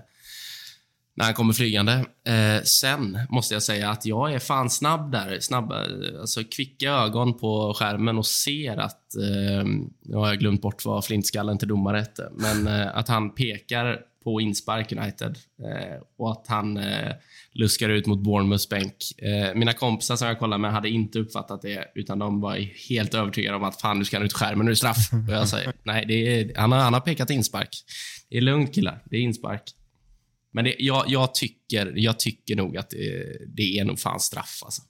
när han kommer flygande. Eh, sen måste jag säga att jag är fan snabb där. Snabb, alltså kvicka ögon på skärmen och ser att... Eh, nu har jag glömt bort vad flintskallen till domare hette, men eh, att han pekar på inspark United eh, och att han eh, luskar ut mot Bournemouths bänk. Eh, mina kompisar som jag kollade med hade inte uppfattat det, utan de var helt övertygade om att fan, nu ska ut skärmen, nu är det straff. Och jag säger, nej, det är, han, har, han har pekat inspark. Det är lugnt killar, det är inspark. Men det, jag, jag, tycker, jag tycker nog att det, det är nog fan straff alltså.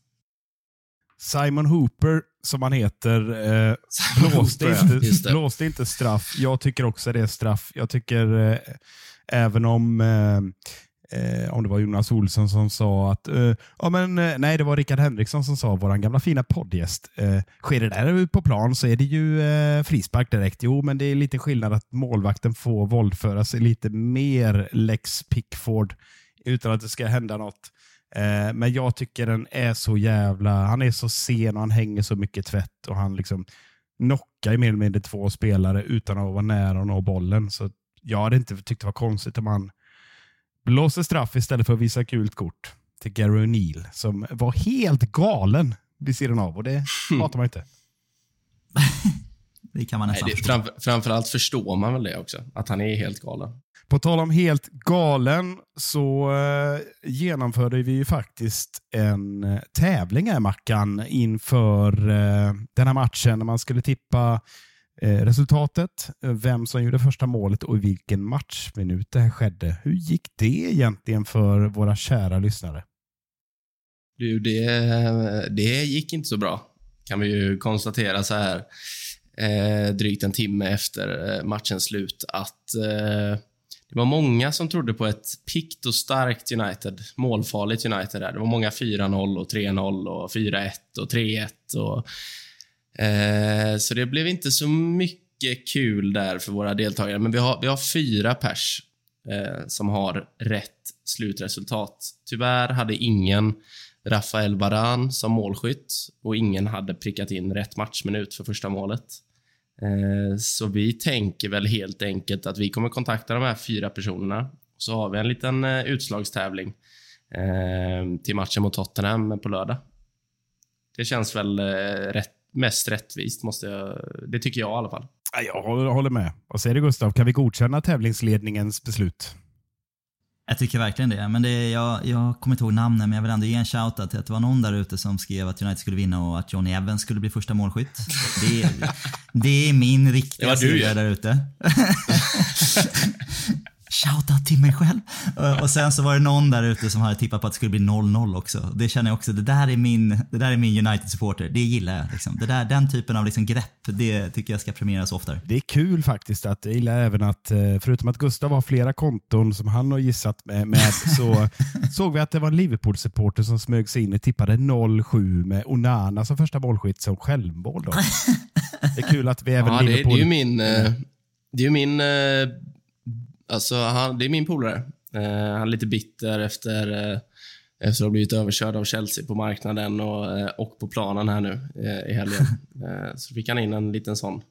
Simon Hooper, som han heter, eh, blåste, inte, blåste inte straff. Jag tycker också det är straff. Jag tycker, eh, även om eh, eh, om det var Jonas Olsson som sa att, eh, ja men eh, nej det var Rickard Henriksson som sa, vår gamla fina poddgäst, eh, sker det där på plan så är det ju eh, frispark direkt. Jo, men det är lite skillnad att målvakten får våldföra sig lite mer Lex Pickford utan att det ska hända något. Eh, men jag tycker den är så jävla, han är så sen och han hänger så mycket tvätt och han liksom knockar mer eller mindre två spelare utan att vara nära att nå bollen. Så jag hade inte tyckt det var konstigt om han blåser straff istället för att visa gult kort till Gary O'Neill som var helt galen vid sidan av och det hatar man inte. det kan man nästan Nej, det, framför, Framförallt förstår man väl det också, att han är helt galen. På tal om helt galen så eh, genomförde vi ju faktiskt en eh, tävling här Mackan inför eh, den här matchen när man skulle tippa Eh, Eh, resultatet, eh, vem som gjorde första målet och i vilken matchminut det här skedde. Hur gick det egentligen för våra kära lyssnare? Du, det, det gick inte så bra, kan vi ju konstatera så här eh, drygt en timme efter eh, matchens slut att eh, det var många som trodde på ett pikt och starkt United, målfarligt United. Där. Det var många 4-0 och 3-0 och 4-1 och 3-1 och Eh, så det blev inte så mycket kul där för våra deltagare. Men vi har, vi har fyra pers eh, som har rätt slutresultat. Tyvärr hade ingen Rafael Varan som målskytt och ingen hade prickat in rätt matchminut för första målet. Eh, så vi tänker väl helt enkelt att vi kommer kontakta de här fyra personerna. Så har vi en liten eh, utslagstävling eh, till matchen mot Tottenham på lördag. Det känns väl eh, rätt, mest rättvist, måste jag, det tycker jag i alla fall. Jag håller med. Vad säger du Gustav? Kan vi godkänna tävlingsledningens beslut? Jag tycker verkligen det. Men det jag, jag kommer inte ihåg namnen, men jag vill ändå ge en shoutout till att det var någon där ute som skrev att United skulle vinna och att Johnny Evans skulle bli första målskytt. Det, det är min riktiga sida där ute. shoutout till mig själv. Och sen så var det någon där ute som hade tippat på att det skulle bli 0-0 också. Det känner jag också, det där är min, det där är min United-supporter. Det gillar jag. Liksom. Det där, den typen av liksom grepp, det tycker jag ska premieras oftare. Det är kul faktiskt. att Jag gillar även att, eh, förutom att Gustav har flera konton som han har gissat med, med så såg vi att det var en Liverpool-supporter som smög sig in och tippade 0-7 med Onana som första målskytt som självmål. Då. Det är kul att vi även ja, Liverpool... Det, det är ju min, eh, det är min eh, Alltså, han, det är min polare. Uh, han är lite bitter efter, uh, efter att ha blivit överkörd av Chelsea på marknaden och, uh, och på planen här nu i helgen. så fick han in en liten sån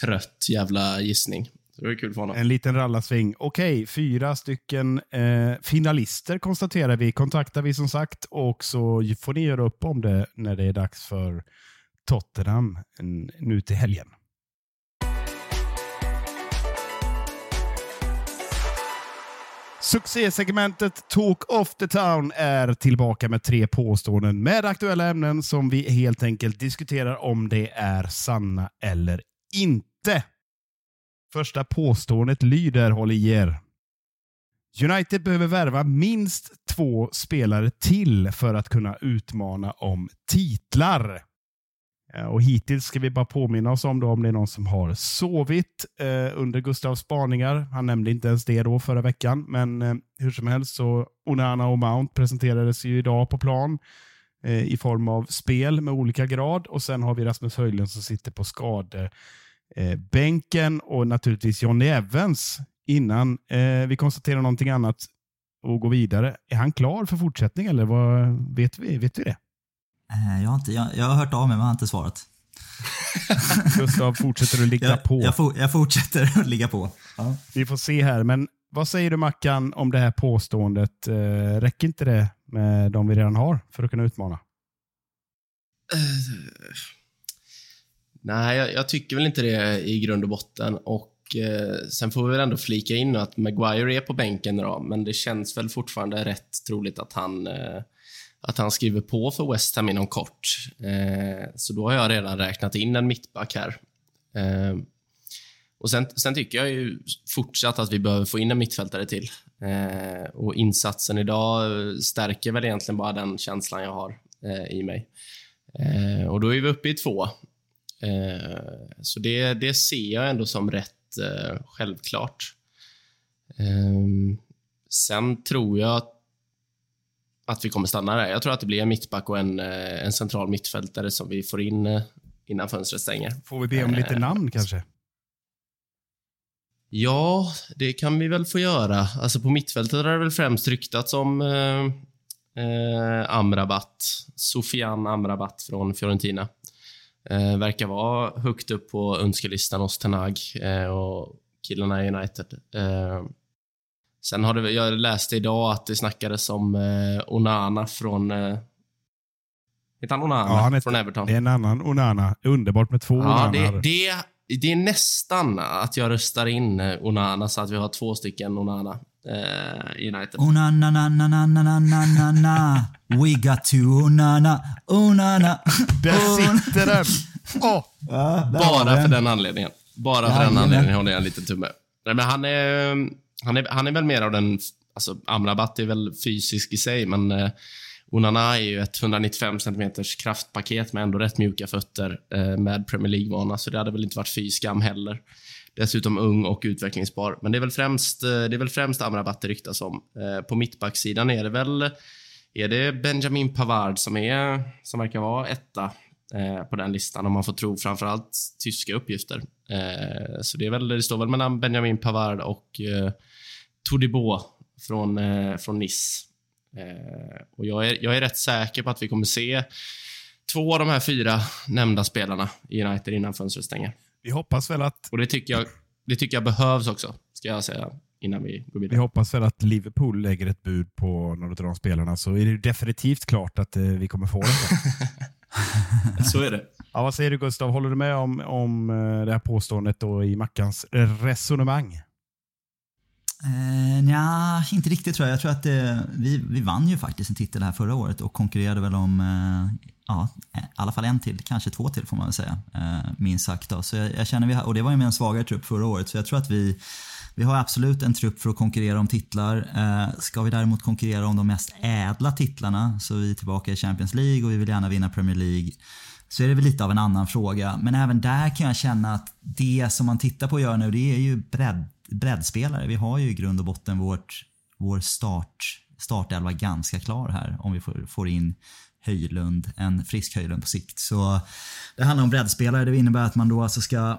trött jävla gissning. Så det var kul för honom. En liten rallarsving. Okej, fyra stycken finalister konstaterar vi. Kontaktar vi som sagt och så får ni göra upp om det när det är dags för Tottenham nu till helgen. Succésegmentet Talk of the Town är tillbaka med tre påståenden med aktuella ämnen som vi helt enkelt diskuterar om det är sanna eller inte. Första påståendet lyder, håll i er. United behöver värva minst två spelare till för att kunna utmana om titlar. Eh, och hittills ska vi bara påminna oss om då, om det är någon som har sovit eh, under Gustavs spaningar. Han nämnde inte ens det då förra veckan, men eh, hur som helst så Onana och Mount presenterades ju idag på plan eh, i form av spel med olika grad och sen har vi Rasmus Höjlund som sitter på skadebänken eh, och naturligtvis Johnny Evans innan eh, vi konstaterar någonting annat och går vidare. Är han klar för fortsättning eller vad, vet, vi, vet vi det? Eh, jag har, inte, jag, jag har hört av mig men har inte svarat. Gustav fortsätter att ligga jag, på. Jag, for, jag, fortsätter att ligga på. Ja. Vi får se här, men vad säger du Mackan om det här påståendet? Eh, räcker inte det med de vi redan har för att kunna utmana? Uh, nej, jag, jag, tycker väl inte det i grund och botten. Och uh, Sen får vi väl ändå flika in att Maguire är på bänken då, men det känns väl fortfarande rätt troligt att han uh, att han skriver på för West Ham inom kort. Eh, så då har jag redan räknat in en mittback här. Eh, och sen, sen, tycker jag ju fortsatt att vi behöver få in en mittfältare till. Eh, och insatsen idag stärker väl egentligen bara den känslan jag har eh, i mig. Eh, och då är vi uppe i två. Eh, så det, det ser jag ändå som rätt eh, självklart. Eh, sen tror jag att att vi kommer stanna där. Jag tror att det blir en mittback och en, eh, en central mittfältare som vi får in eh, innan fönstret stänger. Får vi be om lite eh, namn kanske? Ja, det kan vi väl få göra. Alltså på mittfältet har det väl främst ryktats om eh, eh, Amrabat. Sofian Amrabat från Fiorentina. Eh, verkar vara högt upp på önskelistan hos Tenag eh, och killarna i United. Eh, Sen har det, jag läste idag att det snackades om eh, Onana från... Eh, heter han Onana? Ja, han heter, från Everton? Det är en annan Onana. Underbart med två ja, Onana. Det, det, det är nästan att jag röstar in eh, Onana så att vi har två stycken Onana eh, United. Onana, na, na, na, na, na, na, na. We got to Onana, Onana. Där sitter den! Oh. Ja, Bara för den anledningen. Bara för den anledningen håller jag en liten tumme. Nej, men han är han är, han är väl mer av den... Alltså, Amrabat är väl fysisk i sig, men eh, Onana är ju ett 195 cm kraftpaket med ändå rätt mjuka fötter eh, med Premier League-vana, så det hade väl inte varit fy skam heller. Dessutom ung och utvecklingsbar. Men det är väl främst, eh, det är väl främst Amrabat det ryktas om. Eh, på mittbacksidan är det väl är det Benjamin Pavard som, är, som verkar vara etta eh, på den listan om man får tro framförallt tyska uppgifter. Eh, så det, är väl, det står väl mellan Benjamin Pavard och eh, Todibo från, eh, från Nice. Eh, och jag är, jag är rätt säker på att vi kommer se två av de här fyra nämnda spelarna i United innan fönstret stänger. Vi hoppas väl att... Och det tycker jag, det tycker jag behövs också, ska jag säga, innan vi går vidare. Vi hoppas väl att Liverpool lägger ett bud på några av de spelarna, så är det definitivt klart att eh, vi kommer få det. Så är det. Ja, vad säger du Gustav? Håller du med om, om eh, det här påståendet då i Mackans resonemang? Eh, nja, inte riktigt tror jag. Jag tror att eh, vi, vi vann ju faktiskt en titel här förra året och konkurrerade väl om eh, ja, i alla fall en till, kanske två till får man väl säga. Eh, minst sagt. Då. Så jag, jag, känner vi, och det var ju med en svagare trupp förra året, så jag tror att vi, vi har absolut en trupp för att konkurrera om titlar. Eh, ska vi däremot konkurrera om de mest ädla titlarna, så vi är tillbaka i Champions League och vi vill gärna vinna Premier League, så är det väl lite av en annan fråga. Men även där kan jag känna att det som man tittar på att göra nu, det är ju bredd, breddspelare. Vi har ju i grund och botten vårt, vår start, startelva ganska klar här om vi får, får in Höjlund, en frisk Höjlund på sikt. Så det handlar om breddspelare. Det innebär att man då alltså ska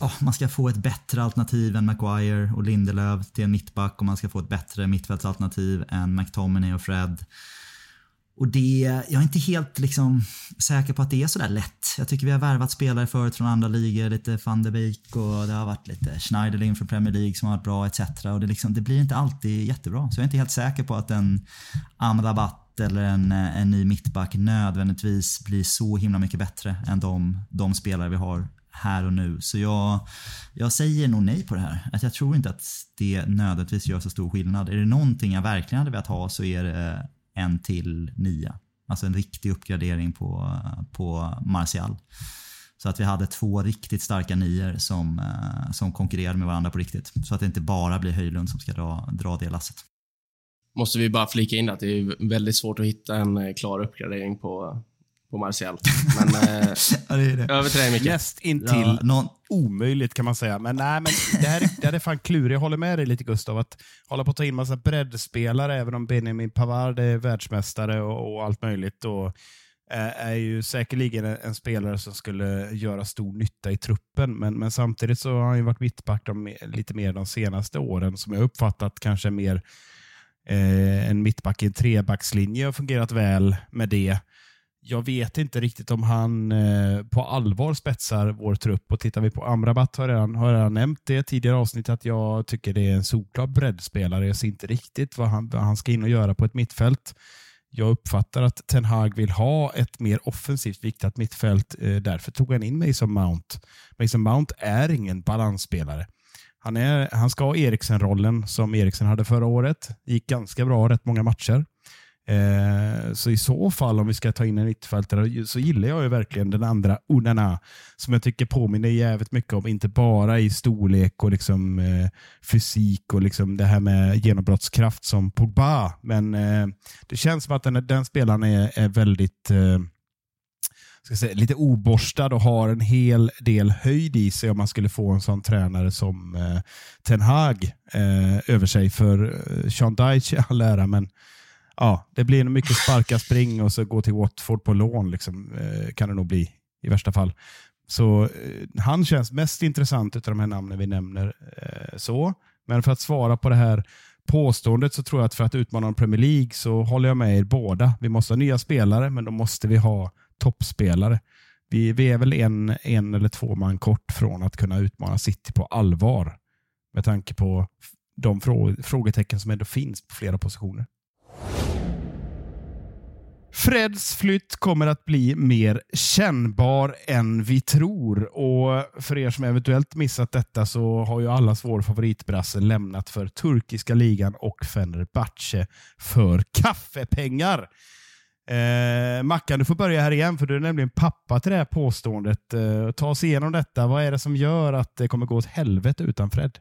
oh, man ska få ett bättre alternativ än Maguire och Lindelöf till en mittback och man ska få ett bättre mittfältsalternativ än McTominay och Fred. Och det, jag är inte helt liksom säker på att det är sådär lätt. Jag tycker vi har värvat spelare förut från andra ligor, lite van der Beek och det har varit lite Schneiderlin från Premier League som har varit bra etc. Och det, liksom, det blir inte alltid jättebra. Så jag är inte helt säker på att en Amrabat eller en, en ny mittback nödvändigtvis blir så himla mycket bättre än de, de spelare vi har här och nu. Så jag, jag säger nog nej på det här. Att jag tror inte att det nödvändigtvis gör så stor skillnad. Är det någonting jag verkligen hade velat ha så är det en till nia. Alltså en riktig uppgradering på, på Martial. Så att vi hade två riktigt starka nior som, eh, som konkurrerade med varandra på riktigt. Så att det inte bara blir Höjlund som ska dra, dra det lasset. Måste vi bara flika in att det är väldigt svårt att hitta en eh, klar uppgradering på, på Martial. Men eh, ja, det är det. över till dig Micke. Näst intill Ja, någon, omöjligt kan man säga. Men nej, men det här, det här är fan klurigt. Jag håller med dig lite Gustav. Att hålla på att ta in massa breddspelare, även om Benjamin Pavard är världsmästare och, och allt möjligt. Och, eh, är ju säkerligen en, en spelare som skulle göra stor nytta i truppen. Men, men samtidigt så har han ju varit mittback de, lite mer de senaste åren, som jag uppfattat kanske mer eh, en mittback i en trebackslinje och fungerat väl med det. Jag vet inte riktigt om han eh, på allvar spetsar vår trupp. Och Tittar vi på Amrabat har jag redan, har jag redan nämnt det tidigare avsnitt att jag tycker det är en solklar breddspelare. Jag ser inte riktigt vad han, vad han ska in och göra på ett mittfält. Jag uppfattar att Ten Hag vill ha ett mer offensivt viktat mittfält. Eh, därför tog han in Mason Mount. Mason Mount är ingen balansspelare. Han, är, han ska ha Eriksen-rollen som Eriksen hade förra året. gick ganska bra rätt många matcher. Eh, så i så fall, om vi ska ta in en mittfältare, så gillar jag ju verkligen den andra Onana, som jag tycker påminner jävligt mycket om, inte bara i storlek och liksom, eh, fysik och liksom det här med genombrottskraft som Pogba. Men eh, det känns som att den, den spelaren är, är väldigt eh, ska säga, lite oborstad och har en hel del höjd i sig om man skulle få en sån tränare som eh, Ten Hag eh, över sig. För eh, Sean Dyche i all ära, men ja, det blir nog mycket sparka, spring och så gå till Watford på lån. Liksom, eh, kan det nog bli i värsta fall. Så eh, han känns mest intressant av de här namnen vi nämner. Eh, så. Men för att svara på det här påståendet så tror jag att för att utmana Premier League så håller jag med er båda. Vi måste ha nya spelare, men då måste vi ha toppspelare. Vi, vi är väl en, en eller två man kort från att kunna utmana City på allvar. Med tanke på de frågetecken som ändå finns på flera positioner. Freds flytt kommer att bli mer kännbar än vi tror. Och För er som eventuellt missat detta så har ju allas vår favoritbrasse lämnat för turkiska ligan och Fenerbahce för kaffepengar. Eh, Mackan, du får börja här igen för du är nämligen pappa till det här påståendet. Eh, ta oss igenom detta. Vad är det som gör att det kommer gå åt helvete utan Fred?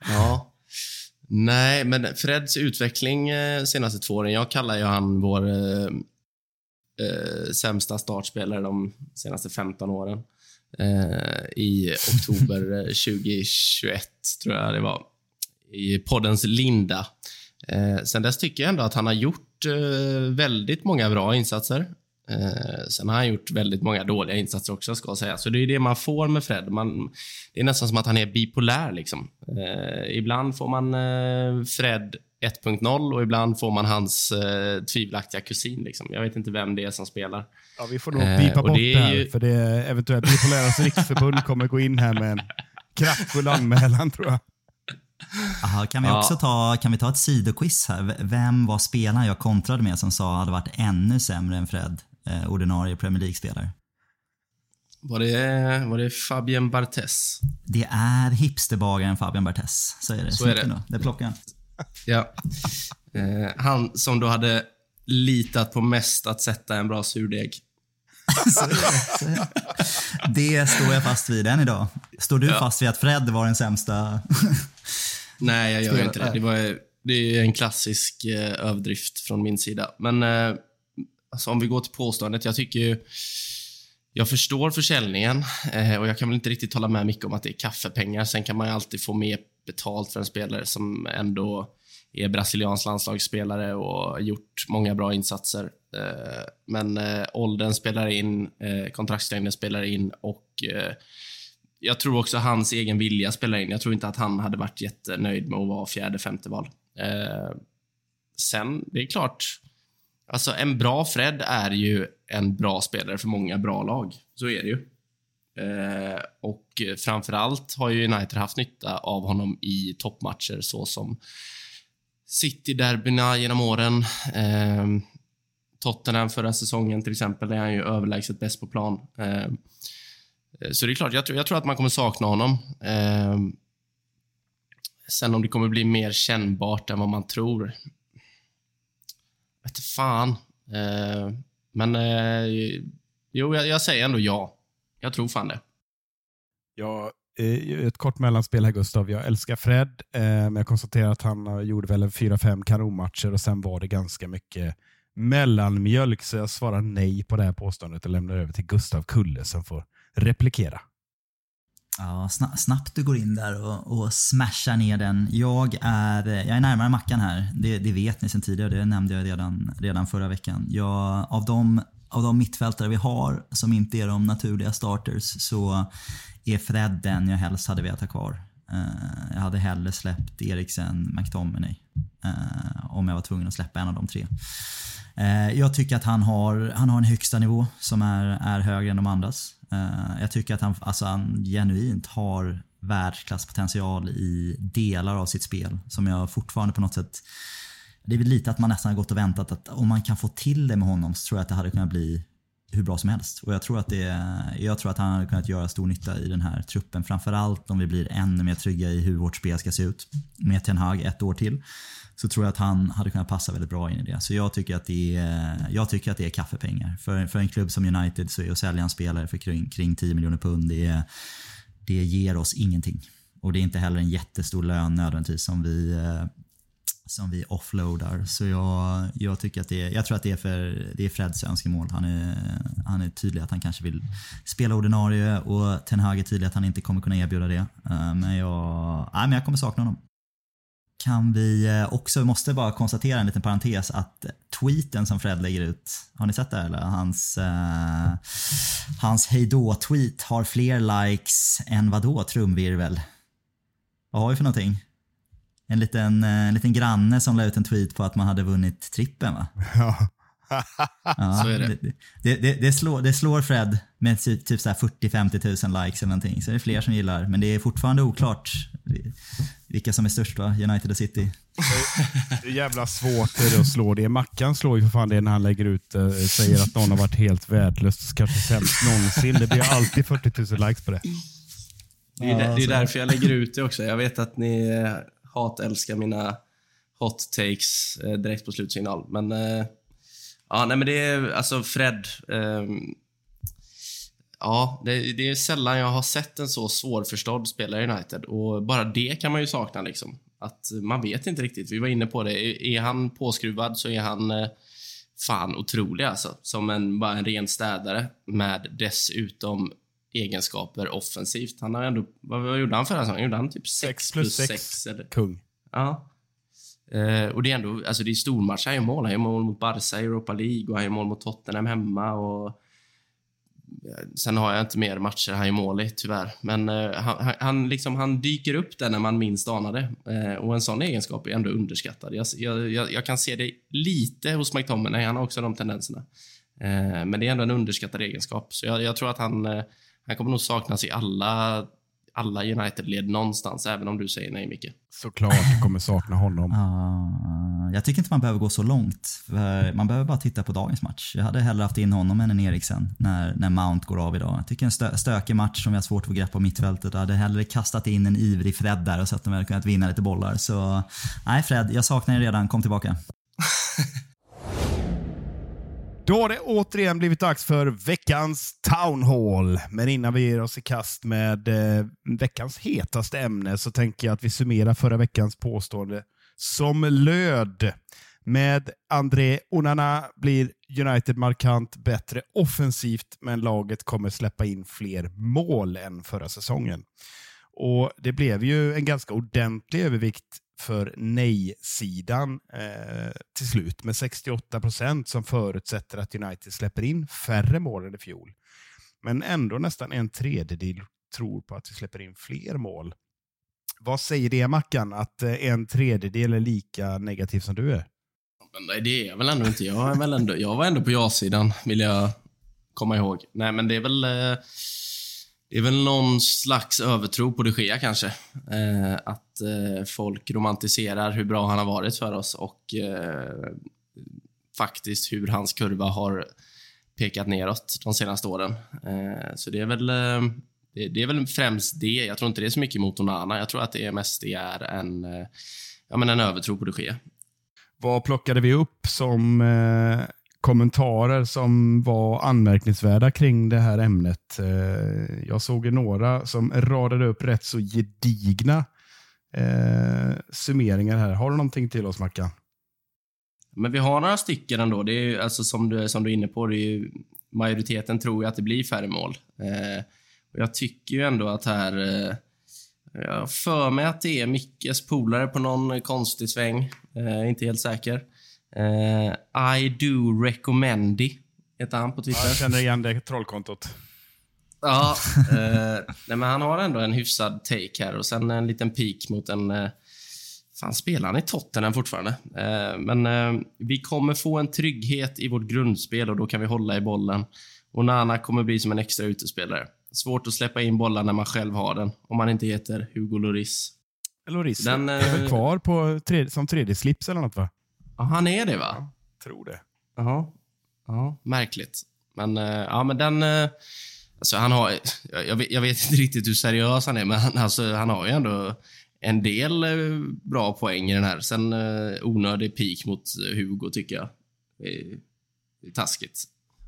ja. Nej, men Freds utveckling eh, senaste två åren, jag kallar ju han vår eh, eh, sämsta startspelare de senaste 15 åren. Eh, I oktober 2021, tror jag det var, i poddens linda. Eh, sen dess tycker jag ändå att han har gjort eh, väldigt många bra insatser. Eh, sen har han gjort väldigt många dåliga insatser också, ska jag säga. Så det är det man får med Fred. Man, det är nästan som att han är bipolär. Liksom. Eh, ibland får man eh, Fred 1.0 och ibland får man hans eh, tvivelaktiga kusin. Liksom. Jag vet inte vem det är som spelar. Ja, vi får nog Eh, bipa och bort det det är här, ju- för det är eventuellt Bipoläras riksförbund kommer gå in här med en kraftfull anmälan tror jag. Aha, kan, vi Ja. också ta, kan vi ta ett sidoquiz här? Vem var spelaren jag kontrade med som sa hade varit ännu sämre än Fred, eh, ordinarie Premier League-spelare? Var det, var det Fabien Barthez? Det är hipsterbagaren Fabian Barthez. Så är det. Så är det. Det plockar han. Ja. Eh, han som då hade litat på mest att sätta en bra surdeg. Så det. Så står jag fast vid än idag. Står du Ja. fast vid att Fred var den sämsta? Nej, jag gör inte det. Det, var, det är en klassisk eh, överdrift från min sida. Men eh, alltså, om vi går till påståendet. Jag tycker ju... Jag förstår försäljningen eh, och jag kan väl inte riktigt hålla med mycket om att det är kaffepengar. Sen kan man ju alltid få mer betalt för en spelare som ändå är brasiliansk landslagsspelare och har gjort många bra insatser. Eh, men eh, åldern spelar in, kontraktslängden spelar in och jag tror också hans egen vilja spelar in. Jag tror inte att han hade varit jättenöjd med att vara fjärde, femte val. Sen, det är klart, alltså en bra Fred är ju en bra spelare för många bra lag. Så är det ju. Eh, och framförallt har ju United haft nytta av honom i toppmatcher såsom City-derbyna genom åren. Eh, Tottenham förra säsongen till exempel, där är han ju överlägset bäst på plan. Eh, eh så det är klart, jag tror, jag tror att man kommer sakna honom. Eh, sen om det kommer bli mer kännbart än vad man tror. Vet fan. Eh, men eh, jo, jag, jag säger ändå ja. Jag tror fan det. Ja, eh, ett kort mellanspel här Gustav. Jag älskar Fred, eh, men jag konstaterar att han gjorde väl en 4-5 kanonmatcher och sen var det ganska mycket mellanmjölk, så jag svarar nej på det här påståendet och lämnar över till Gustav Kulle som får replikera. Ja, snabbt du går in där och, och smashar ner den. Jag är, jag är närmare Mackan här. Det, det vet ni sen tidigare. Det nämnde jag redan, redan förra veckan. Jag, av, de, av de mittfältare vi har som inte är de naturliga starters så är Fred den jag helst hade velat ha kvar. Eh, jag hade hellre släppt Eriksen, McTominay. Eh, om jag var tvungen att släppa en av de tre. Eh, jag tycker att han har, han har en högsta nivå som är, är högre än de andras. Eh, jag tycker att han, alltså han genuint har världsklasspotential i delar av sitt spel som jag fortfarande på något sätt det är väl lite att man nästan har gått och väntat att om man kan få till det med honom så tror jag att det hade kunnat bli hur bra som helst. Och jag tror att, det, jag tror att han hade kunnat göra stor nytta i den här truppen. Framförallt om vi blir ännu mer trygga i hur vårt spel ska se ut. Med Ten Hag ett år till. Så tror jag att han hade kunnat passa väldigt bra in i det. Så jag tycker att det är, jag tycker att det är kaffepengar. För, för en klubb som United så är att sälja en spelare för kring, kring 10 miljoner pund, det, är, det ger oss ingenting. Och det är inte heller en jättestor lön nödvändigtvis som vi eh, som vi offloadar. Så jag, jag, tycker att det är, jag tror att det är, för, det är Freds önskemål. Han är, han är tydlig att han kanske vill spela ordinarie och Ten Hag är tydlig att han inte kommer kunna erbjuda det. Eh, men jag, nej, men jag kommer sakna honom. Kan vi eh, också, vi måste bara konstatera en liten parentes att tweeten som Fred lägger ut, har ni sett det eller? Hans, eh, hans hejdå-tweet har fler likes än vadå trumvirvel? Vad har vi för någonting? En liten, eh, en liten granne som la ut en tweet på att man hade vunnit trippen va? Ja. Ja, Så är det. Det, det, det, det, slår, det slår Fred med typ, typ så här 40-50 000 likes eller någonting. Så det är fler som gillar. Men det är fortfarande oklart vilka som är störst va? United och City. Det är jävla svårt är det att slå det. Mackan slår ju för fan det när han lägger ut, eh, säger att någon har varit helt värdelös, kanske sämst någonsin. Det blir alltid 40 000 likes på det. Det är, där- det är därför jag lägger ut det också. Jag vet att ni eh, hatälskar mina hot takes eh, direkt på slutsignal. Men, eh, ja, nej, men det är alltså Fred. ehm, ja, det, det är sällan jag har sett en så svårförstådd spelare i United. Och bara det kan man ju sakna. Liksom. Att man vet inte riktigt. Vi var inne på det. Är, han påskruvad så är han eh, fan otrolig alltså. Som en, bara en ren städare med dessutom egenskaper offensivt. Han har ändå, vad, vad gjorde han förra säsongen? Gjorde han typ 6 Sex plus plus sex. 6? Eller? Kung. Ja. Eh, och det är ändå, alltså det är stormatcher. Han gör mål. Han gör mål mot Barca i Europa League och han gör mål mot Tottenham hemma. Och, Sen har jag inte mer matcher han gör mål i, tyvärr. Men eh, han, han, liksom, han dyker upp där när man minst anar det. Eh, och en sån egenskap är ändå underskattad. Jag, jag, jag kan se det lite hos McTominay. Han har också de tendenserna. Eh, men det är ändå en underskattad egenskap. Så jag, jag tror att han, eh, han kommer nog saknas i alla alla United-led någonstans, även om du säger nej, Micke. Såklart kommer sakna honom. Uh, jag tycker inte man behöver gå så långt. Man behöver bara titta på dagens match. Jag hade hellre haft in honom än en Eriksen när, när Mount går av idag. Jag tycker en stö, stökig match som vi har svårt att få grepp på mittfältet. Jag hade hellre kastat in en ivrig Fred där och så att de hade kunnat vinna lite bollar. Så nej Fred, jag saknar dig redan. Kom tillbaka. Då har det återigen blivit dags för veckans Town Hall. Men innan vi ger oss i kast med eh, veckans hetaste ämne så tänker jag att vi summerar förra veckans påstående som löd. Med André Onana blir United markant bättre offensivt, men laget kommer släppa in fler mål än förra säsongen. Och Det blev ju en ganska ordentlig övervikt för nej-sidan eh, till slut med 68 procent som förutsätter att United släpper in färre mål än i fjol. Men ändå nästan en tredjedel tror på att vi släpper in fler mål. Vad säger det Mackan, att eh, en tredjedel är lika negativ som du är? Men nej, det är jag väl ändå inte. Jag, är väl ändå, jag var ändå på ja-sidan, vill jag komma ihåg. Nej, men det är väl... Eh det är väl någon slags övertro på de Gea kanske. Eh, att eh, folk romantiserar hur bra han har varit för oss och eh, faktiskt hur hans kurva har pekat neråt de senaste åren. Eh, så det är väl eh, det, det, är väl främst det. Jag tror inte det är så mycket mot Onana. Jag tror att det är mest det är en, eh, ja, men en övertro på de Gea. Vad plockade vi upp som eh, kommentarer som var anmärkningsvärda kring det här ämnet. Eh, jag såg några som radade upp rätt så gedigna eh, summeringar här. Har du någonting till oss, Mackan? Men vi har några stycken ändå. Det är alltså som du, som du är inne på, det är ju, majoriteten tror ju att det blir färre mål. Eh, och jag tycker ju ändå att här... Eh, jag för mig att det är Mickes polare på någon konstig sväng. Eh, inte helt säker. Uh, I do recommend heter han på Twitter. Ja, jag känner igen det trollkontot. Ja, uh, nej, men han har ändå en hyfsad take här och sen en liten peak mot en... Uh, fan, spelar han i Tottenham fortfarande? Uh, men uh, vi kommer få en trygghet i vårt grundspel och då kan vi hålla i bollen. Och Nana kommer bli som en extra utespelare. Svårt att släppa in bollar när man själv har den, om man inte heter Hugo Lloris. Lloris den, är väl kvar på tredje, som tredje slips eller något va? Ja, han är det va? Ja, tror det. Jaha. Ja, märkligt. Men, uh, ja, men den... Uh, alltså han har... Jag vet, jag, vet, inte riktigt hur seriös han är, men han, alltså, han har ju ändå en del uh, bra poäng i den här. Sen onödig peak mot Hugo, tycker jag. Det är, det är taskigt.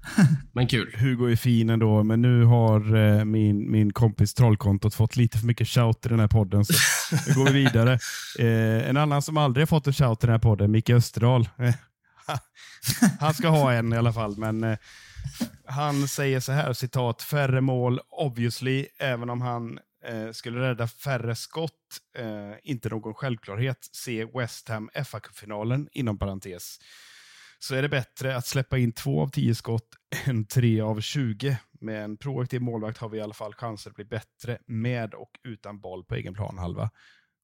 Men kul. Hugo är fin ändå, men nu har eh, min, min kompis Trollkontot fått lite för mycket shout i den här podden, så nu går vi vidare. Eh, en annan som aldrig har fått en shout i den här podden, Micke Österdahl. han ska ha en i alla fall, men eh, han säger så här, citat, färre mål obviously, även om han eh, skulle rädda färre skott, eh, inte någon självklarhet. Se West Ham FA-cupfinalen inom parentes så är det bättre att släppa in två av tio skott än tre av 20. Med en proaktiv målvakt har vi i alla fall chanser att bli bättre med och utan boll på egen planhalva.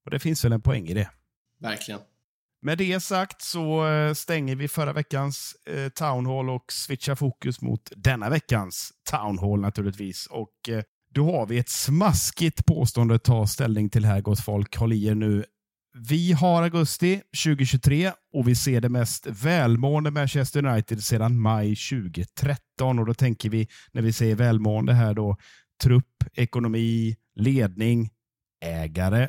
Och det finns väl en poäng i det. Verkligen. Med det sagt så eh, stänger vi förra veckans eh, Town Hall och switchar fokus mot denna veckans Town Hall naturligtvis. Och eh, då har vi ett smaskigt påstående att ta ställning till här, gott folk. Håll i er nu. Vi har augusti 2023 och vi ser det mest välmående Manchester United sedan maj 2013. Och Då tänker vi, när vi säger välmående här, då trupp, ekonomi, ledning, ägare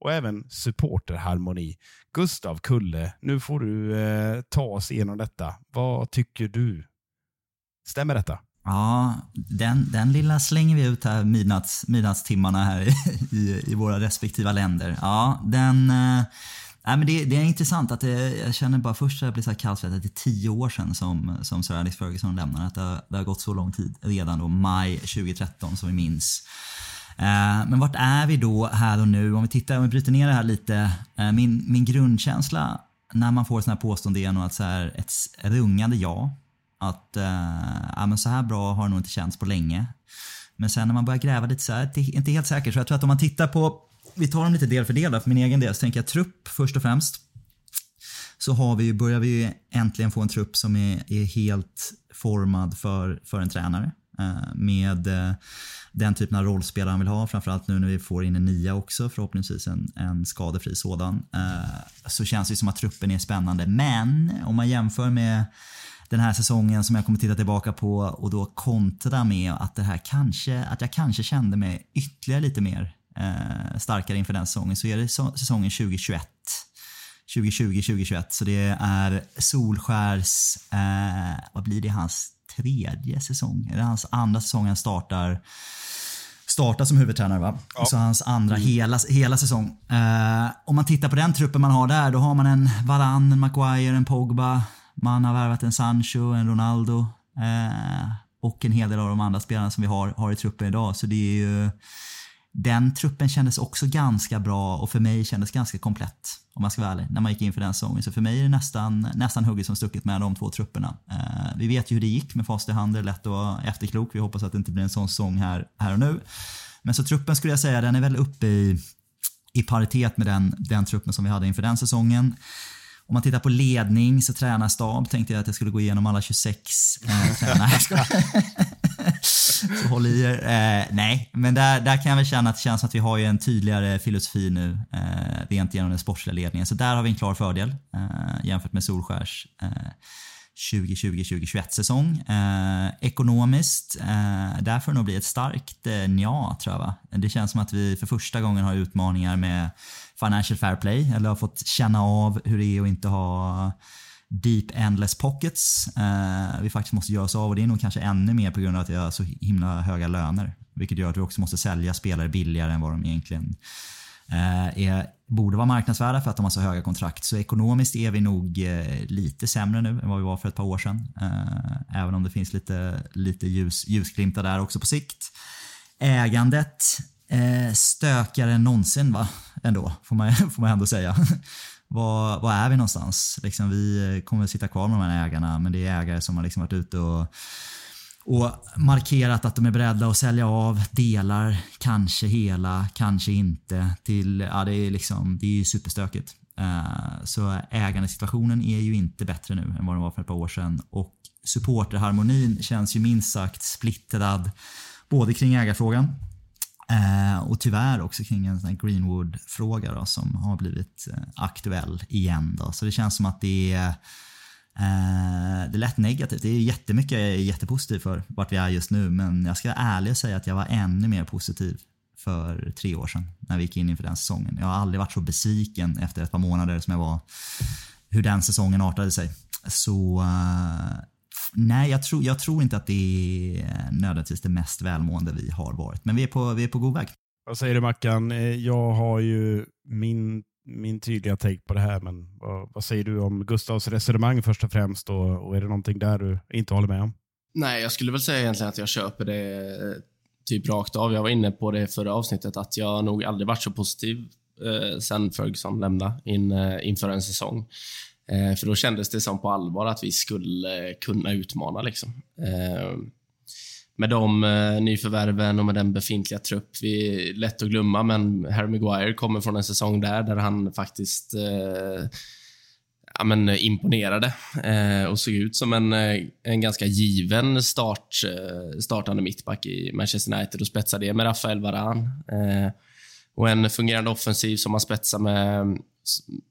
och även supporterharmoni. Gustav Kulle, nu får du eh, ta oss igenom detta. Vad tycker du? Stämmer detta? Ja, den, den lilla slänger vi ut här midnatts, midnattstimmarna här i, i, i våra respektiva länder. Ja, den... Eh, nej, men det, det, är intressant att det, jag känner bara först att jag blir så här kallsvettig att det är tio år sedan som, som Sir Alex Ferguson lämnade. Att det har, det har gått så lång tid redan då, maj 2013 som vi minns. Eh, men vart är vi då här och nu? Om vi tittar, om vi bryter ner det här lite. Eh, min, min grundkänsla när man får sådana här påståenden och att så här, ett rungande ja. Att uh, ja, men så här bra har det nog inte känts på länge. Men sen när man börjar gräva lite så här, det är inte helt säkert. Så jag tror att om man tittar på, vi tar dem lite del för del för min egen del, så tänker jag trupp först och främst. Så har vi, börjar vi äntligen få en trupp som är, är helt formad för, för en tränare. Eh, med eh, den typen av rollspelare han vill ha. Framförallt nu när vi får in en nia också, förhoppningsvis en, en skadefri sådan. Så känns det som att truppen är spännande. Men om man jämför med den här säsongen som jag kommer titta tillbaka på och då kontra med att det här kanske, att jag kanske kände mig ytterligare lite mer eh, starkare inför den säsongen så är det säsongen 2021. 2020-2021 så det är Solskärs, eh, vad blir det, hans tredje säsong? Är det hans andra säsong han startar startar som huvudtränare va? Ja. Så hans andra mm. hela, hela säsong. Eh, om man tittar på den truppen man har där, då har man en Varann, en Maguire, en Pogba, man har värvat en Sancho, en Ronaldo eh, och en hel del av de andra spelarna som vi har, har i truppen idag. Så det är ju, den truppen kändes också ganska bra och för mig kändes ganska komplett om man ska vara ärlig, när man gick in för den säsongen. Så för mig är det nästan, nästan hugget som stucket med de två trupperna. Eh, vi vet ju hur det gick med fast i hand, det är lätt att vara efterklok. Vi hoppas att det inte blir en sån säsong här, här och nu. Men så truppen skulle jag säga, den är väl uppe i, i paritet med den, den truppen som vi hade inför den säsongen. Om man tittar på ledning så tränarstab tänkte jag att jag skulle gå igenom alla 26 eh, tränare. så håll i er. Eh, nej, men där, där kan jag väl känna att det känns att vi har en tydligare filosofi nu eh, rent genom den sportsliga ledningen. Så där har vi en klar fördel eh, jämfört med Solskärs eh, 2020-2021 säsong. Eh, ekonomiskt, eh, där får det nog bli ett starkt eh, nja tror jag. Va? Det känns som att vi för första gången har utmaningar med Financial Fair Play eller har fått känna av hur det är att inte ha deep endless pockets. Eh, vi faktiskt måste göra oss av och det är nog kanske ännu mer på grund av att vi har så himla höga löner. Vilket gör att vi också måste sälja spelare billigare än vad de egentligen eh, är, borde vara marknadsvärda för att de har så höga kontrakt. Så ekonomiskt är vi nog eh, lite sämre nu än vad vi var för ett par år sedan. Eh, även om det finns lite, lite ljus, ljusglimtar där också på sikt. Ägandet eh, stökigare än någonsin va? Ändå, får man, får man ändå säga. var, var är vi någonstans? Liksom, vi eh, kommer sitta kvar med de här ägarna, men det är ägare som har liksom varit ute och, och markerat att de är beredda att sälja av delar, kanske hela, kanske inte. Till, ja, det, är liksom, det är superstökigt. Uh, så ägandesituationen är ju inte bättre nu än vad den var för ett par år sedan. Och supporterharmonin känns ju minst sagt splittrad både kring ägarfrågan Eh, och tyvärr också kring en sån Greenwood-fråga som har blivit eh, aktuell igen. Då. Så det känns som att det är, eh, det är lätt negativt. Det är jättemycket jag är jättepositiv för vart vi är just nu men jag ska vara ärlig och säga att jag var ännu mer positiv för tre år sedan när vi gick in inför den säsongen. Jag har aldrig varit så besviken efter ett par månader som jag var hur den säsongen artade sig. Så eh, Nej, jag tror, jag tror inte att det är nödvändigtvis det mest välmående vi har varit. Men vi är på, vi är på god väg. Vad säger du Mackan? Eh, jag har ju min, min tydliga take på det här, men vad, vad säger du om Gustavs resonemang först och främst? Och, och är det någonting där du inte håller med om? Nej, jag skulle väl säga egentligen att jag köper det eh, typ rakt av. Jag var inne på det förra avsnittet, att jag nog aldrig varit så positiv eh, sen Ferguson lämnade in, eh, inför en säsong. Eh, för då kändes det som på allvar att vi skulle eh, kunna utmana. Liksom. Eh, med de eh, nyförvärven och med den befintliga trupp. Vi är lätt att glömma, men Harry Maguire kommer från en säsong där, där han faktiskt eh, ja, men, eh, imponerade eh, och såg ut som en, eh, en ganska given start, startande mittback i Manchester United och spetsade det med Rafael Varane. och en fungerande offensiv som man spetsar med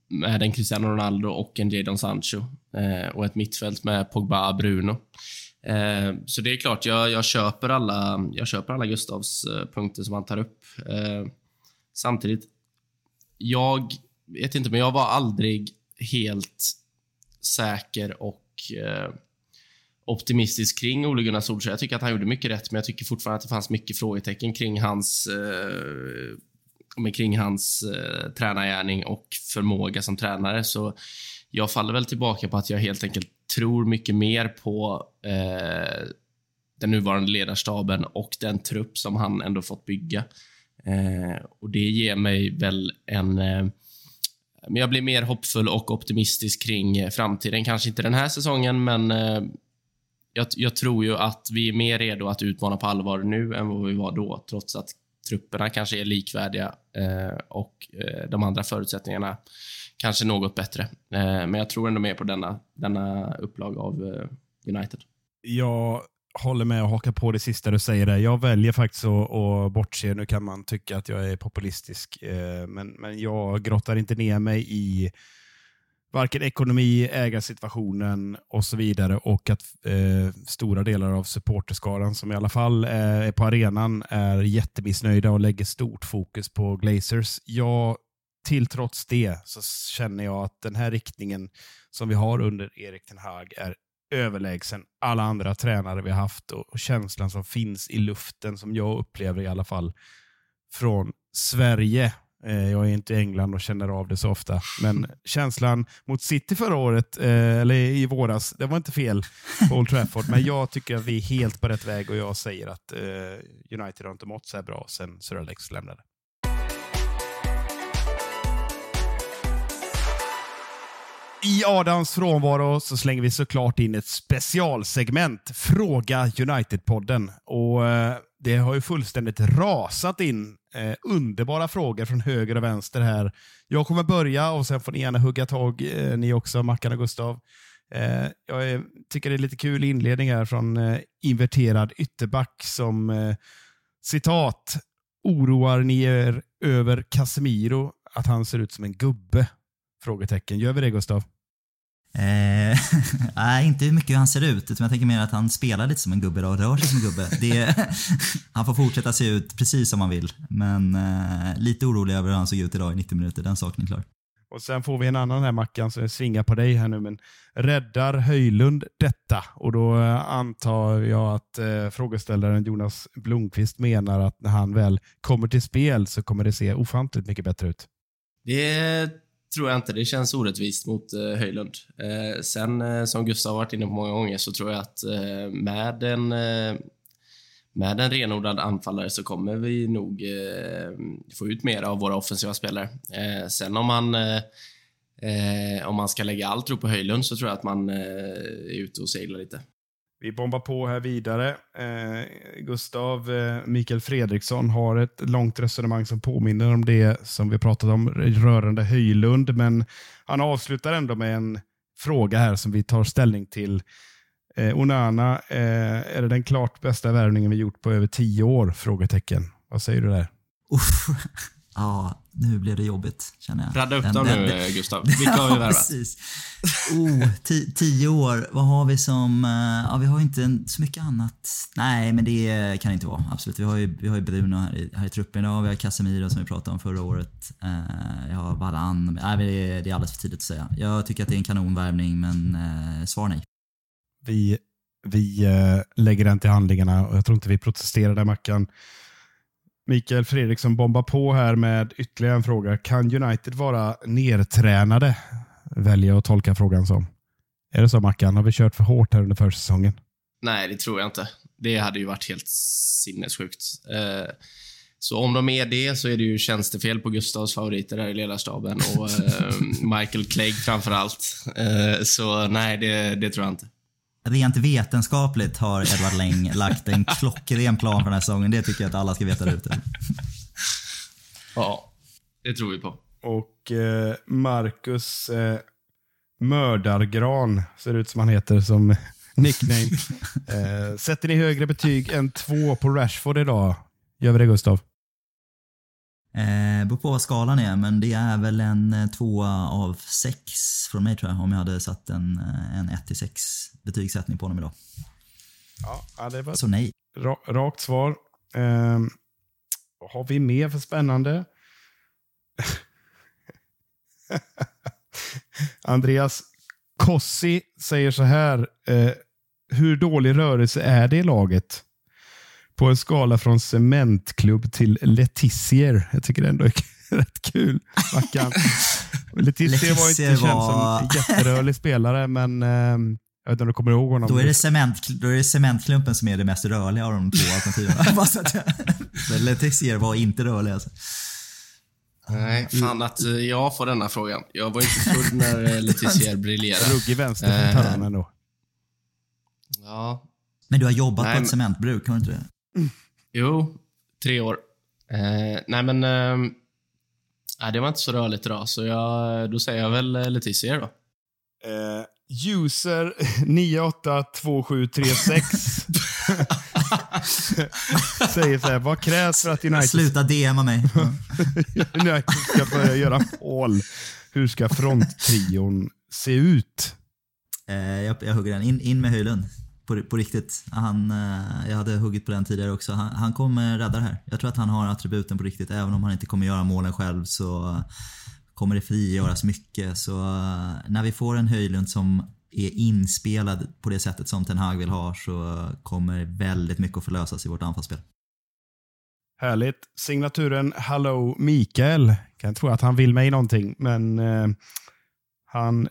med en Cristiano Ronaldo och en Jadon Sancho. Eh, och ett mittfält med Pogba Bruno. Eh, så det är klart, jag, jag, köper alla, jag köper alla Gustavs eh, punkter som han tar upp. Eh, samtidigt, jag vet inte, men jag var aldrig helt säker och eh, optimistisk kring Ole Gunnar Solskjaer. Jag tycker att han gjorde mycket rätt, men jag tycker fortfarande att det fanns mycket frågetecken kring hans eh, men kring hans eh, tränargärning och förmåga som tränare. Så jag faller väl tillbaka på att jag helt enkelt tror mycket mer på eh, den nuvarande ledarstaben och den trupp som han ändå fått bygga. Eh, och Det ger mig väl en, eh, men jag blir mer hoppfull och optimistisk kring eh, framtiden. Kanske inte den här säsongen, men eh, jag, jag, tror ju att vi är mer redo att utmana på allvar nu än vad vi var då, trots att trupperna kanske är likvärdiga eh, och eh, de andra förutsättningarna kanske något bättre. Eh, men jag tror ändå mer på denna, denna upplag av eh, United. Jag håller med och hakar på det sista du säger där. Jag väljer faktiskt att, att bortse. Nu kan man tycka att jag är populistisk, eh, men, men jag grottar inte ner mig i varken ekonomi, ägarsituationen och så vidare och att eh, stora delar av supporterskaran som i alla fall eh, är på arenan är jättemissnöjda och lägger stort fokus på Glazers. Jag, till trots det så känner jag att den här riktningen som vi har under Erik Ten Hag är överlägsen alla andra tränare vi har haft och, och känslan som finns i luften som jag upplever i alla fall från Sverige jag är inte i England och känner av det så ofta. Men känslan mot City förra året, eh, eller i våras, det var inte fel på Old Trafford. Men jag tycker att vi är helt på rätt väg och jag säger att eh, United har inte mått så här bra sen Sir Alex lämnade. I Adams frånvaro så slänger vi såklart in ett specialsegment, Fråga United-podden. Och Det har ju fullständigt rasat in Eh, underbara frågor från höger och vänster här. Jag kommer börja och sen får ni gärna hugga tag, eh, ni också, Mackan och Gustav. Eh, jag är, tycker det är lite kul inledning här från eh, inverterad ytterback som eh, citat Oroar ni er över Casemiro att han ser ut som en gubbe? Frågetecken. Gör vi det Gustav? Eh, nej, inte hur mycket han ser ut, utan jag tänker mer att han spelar lite som en gubbe och rör sig som en gubbe. Det, han får fortsätta se ut precis som han vill, men eh, lite orolig över hur han såg ut idag i 90 minuter, den saken är klar. Och Sen får vi en annan här Mackan som svingar på dig här nu, men räddar Höjlund detta? Och då eh, antar jag att eh, frågeställaren Jonas Blomqvist menar att när han väl kommer till spel så kommer det se ofantligt mycket bättre ut. Det tror jag inte. Det känns orättvist mot eh, Höjlund. Eh, sen, eh, som Gustav har varit inne på många gånger, så tror jag att eh, med en eh, med en renodlad anfallare så kommer vi nog eh, få ut mer av våra offensiva spelare. Eh, sen om man eh, eh, om man ska lägga allt tro på Höjlund så tror jag att man är ute och seglar lite. Vi bombar på här vidare. Eh, Gustav eh, Mikael Fredriksson har ett långt resonemang som påminner om det som vi pratat om rörande Höjlund, men han avslutar ändå med en fråga här som vi tar ställning till. Eh, Onana, eh, är det den klart bästa värvningen vi gjort på över tio år? Frågetecken. Vad säger du där? Uff. Ja, nu blev det jobbigt känner jag. Radda upp den, dem den, nu den, Gustav. Vilka har vi värvat? Oh, tio år. Vad har vi som... Eh, ja, vi har inte så mycket annat. Nej, men det kan det inte vara. Absolut. Vi har ju, vi har ju Bruno här i, här i truppen idag. Vi har Casemiro som vi pratade om förra året. Uh, jag har Varan. Nej, det, är, det är alldeles för tidigt att säga. Jag tycker att det är en kanonvärvning, men uh, svar nej. Vi, vi uh, lägger den till handlingarna och jag tror inte vi protesterar där, Mackan. Mikael Fredriksson bombar på här med ytterligare en fråga. Kan United vara nertränade? Väljer jag att tolka frågan som. Är det så Mackan? Har vi kört för hårt här under försäsongen? Nej, det tror jag inte. Det hade ju varit helt sinnessjukt. Eh, så om de är det så är det ju tjänstefel på Gustavs favoriter här i ledarstaben och eh, Michael Clegg framför allt. Eh, så nej, det, det tror jag inte rent vetenskapligt har Edward Läng lagt en klockren plan för den här säsongen. Det tycker jag att alla ska veta där ute. Ja, det tror vi på. Och eh, Marcus eh, Mördargran, ser ut som han heter som nickname. eh, sätter ni högre betyg än två på Rashford idag? Gör vi det Gustav? Eh, beror på vad skalan är, men det är väl en eh, tvåa av sex från mig tror jag. Om jag hade satt en, eh, en 1 till 6 betygssättning på honom idag. Ja, det var Så nej. Ra rakt svar. Eh, vad har vi mer för spännande? Andreas Kossi säger så här. Eh, hur dålig rörelse är det i laget? På en skala från cementklubb till Letizier. Jag tycker det ändå är rätt kul. Mackan. Letizier var inte känd var... som jätterörlig spelare, men eh, jag vet inte om du kommer ihåg honom. Då är det, cement, då är det cementklumpen som är det mest rörliga av de två alternativen. Letizier var inte rörlig alltså. Nej, fan att eh, jag får denna frågan. Jag var inte född när eh, Letizier briljerade. Ruggig vänster från Eh. Taran ändå. Ja, Men du har jobbat Nej, på men- ett cementbruk, har du inte det? Jo, tre år. Eh, nej, men... Eh, nej, det var inte så rörligt idag, så jag, då säger jag väl eh, Letizier då. Eh, user 982736 säger så här, vad krävs för att United, Sluta DMa mig. United ska börja göra mål? Hur ska fronttrion se ut? Eh, jag, jag hugger den. In, in med Höjlund. På, på riktigt. Han, eh, jag hade huggit på den tidigare också. Han, han kommer rädda det här. Jag tror att han har attributen på riktigt. Även om han inte kommer göra målen själv så kommer det frigöras mycket. Så eh, när vi får en Höjlund som är inspelad på det sättet som Ten Hag vill ha så kommer väldigt mycket att förlösas i vårt anfallsspel. Härligt. Signaturen Hello Mikael. Kan tro att han vill mig någonting, men eh, han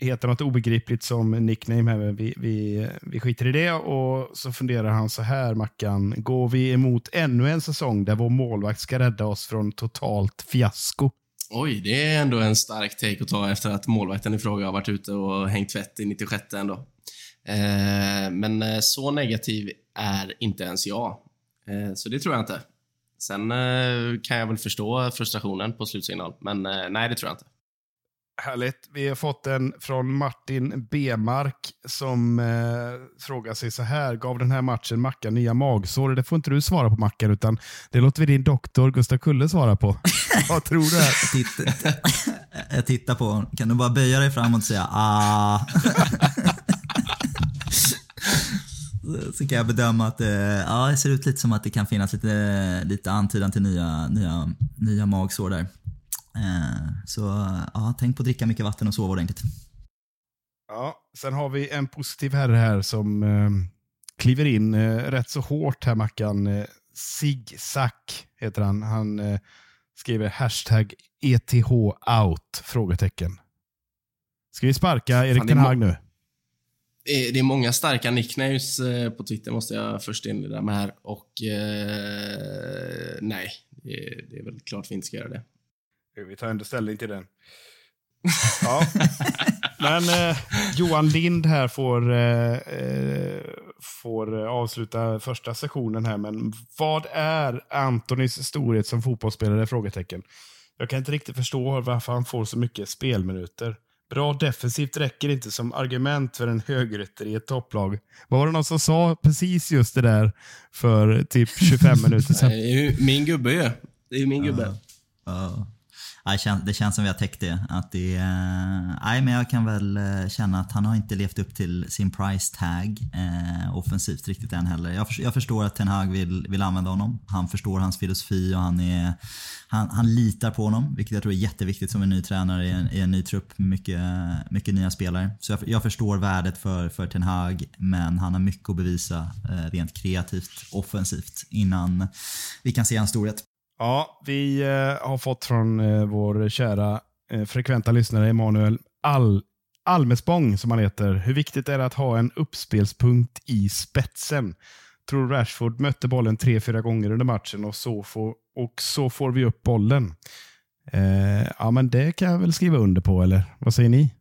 heter något obegripligt som nickname här. men Vi, vi, vi skiter i det och så funderar han så här, Mackan. Går vi emot ännu en säsong där vår målvakt ska rädda oss från totalt fiasko? Oj, det är ändå en stark take att ta efter att målvakten i fråga har varit ute och hängt tvätt i 96 ändå. Eh, men eh, så negativ är inte ens jag. Eh, så det tror jag inte. Sen eh, kan jag väl förstå frustrationen på slutsignal, men eh, nej, det tror jag inte. Härligt. Vi har fått en från Martin Bemark som eh, frågar sig så här. Gav den här matchen Mackan nya magsår? Det får inte du svara på Mackan, utan det låter vi din doktor Gustav Kulle svara på. Vad tror du? Här? Jag jag tittar på honom. Kan du bara böja dig framåt och säga ah? Så kan jag bedöma att eh, ja, det ser ut lite som att det kan finnas lite, lite antydan till nya, nya, nya magsår där. Eh, Så ja, tänk på att dricka mycket vatten och sova ordentligt. Ja, sen har vi en positiv herre här som eh, kliver in eh, rätt så hårt här Mackan. Eh, Zigzag heter han. Han eh, skriver hashtag ETH out? Frågetecken. Ska vi sparka Erik Ten Hag nu? Det är, det är många starka nicknames eh, på Twitter, måste jag först inleda med här. Och eh, nej, det är, det är väl klart vi inte ska göra det. Vi tar ändå ställning till den. Ja. Men eh, Johan Lind här får, eh, eh, får eh, avsluta första sessionen här. Men vad är Antonis storhet som fotbollsspelare? Frågetecken. Jag kan inte riktigt förstå varför han får så mycket spelminuter. Bra defensivt räcker inte som argument för en högerytter i ett topplag. Vad var det någon som sa precis just det där för typ 25 minuter sedan? Det är ju min gubbe ju. Det är ju min gubbe. Ja. Ja, det, känns, som vi har täckt det. Att det nej, men jag kan väl eh, känna att han har inte levt upp till sin price tag eh, offensivt riktigt än heller. Jag, för, jag förstår att Ten Hag vill, vill använda honom. Han förstår hans filosofi och han, är, han, han litar på honom. Vilket jag tror är jätteviktigt som en ny tränare i en, i en ny trupp med mycket, mycket nya spelare. Så jag, jag förstår värdet för, för Ten Hag men han har mycket att bevisa eh, rent kreativt offensivt innan vi kan se hans storhet. Ja, vi eh, har fått från eh, vår kära eh, frekventa lyssnare Emanuel All Almespång, som han heter. Hur viktigt är det att ha en uppspelspunkt i spetsen? Tror Rashford mötte bollen tre, fyra gånger under matchen och så får, och så får vi upp bollen. Eh, ja, men det kan jag väl skriva under på, eller vad säger ni?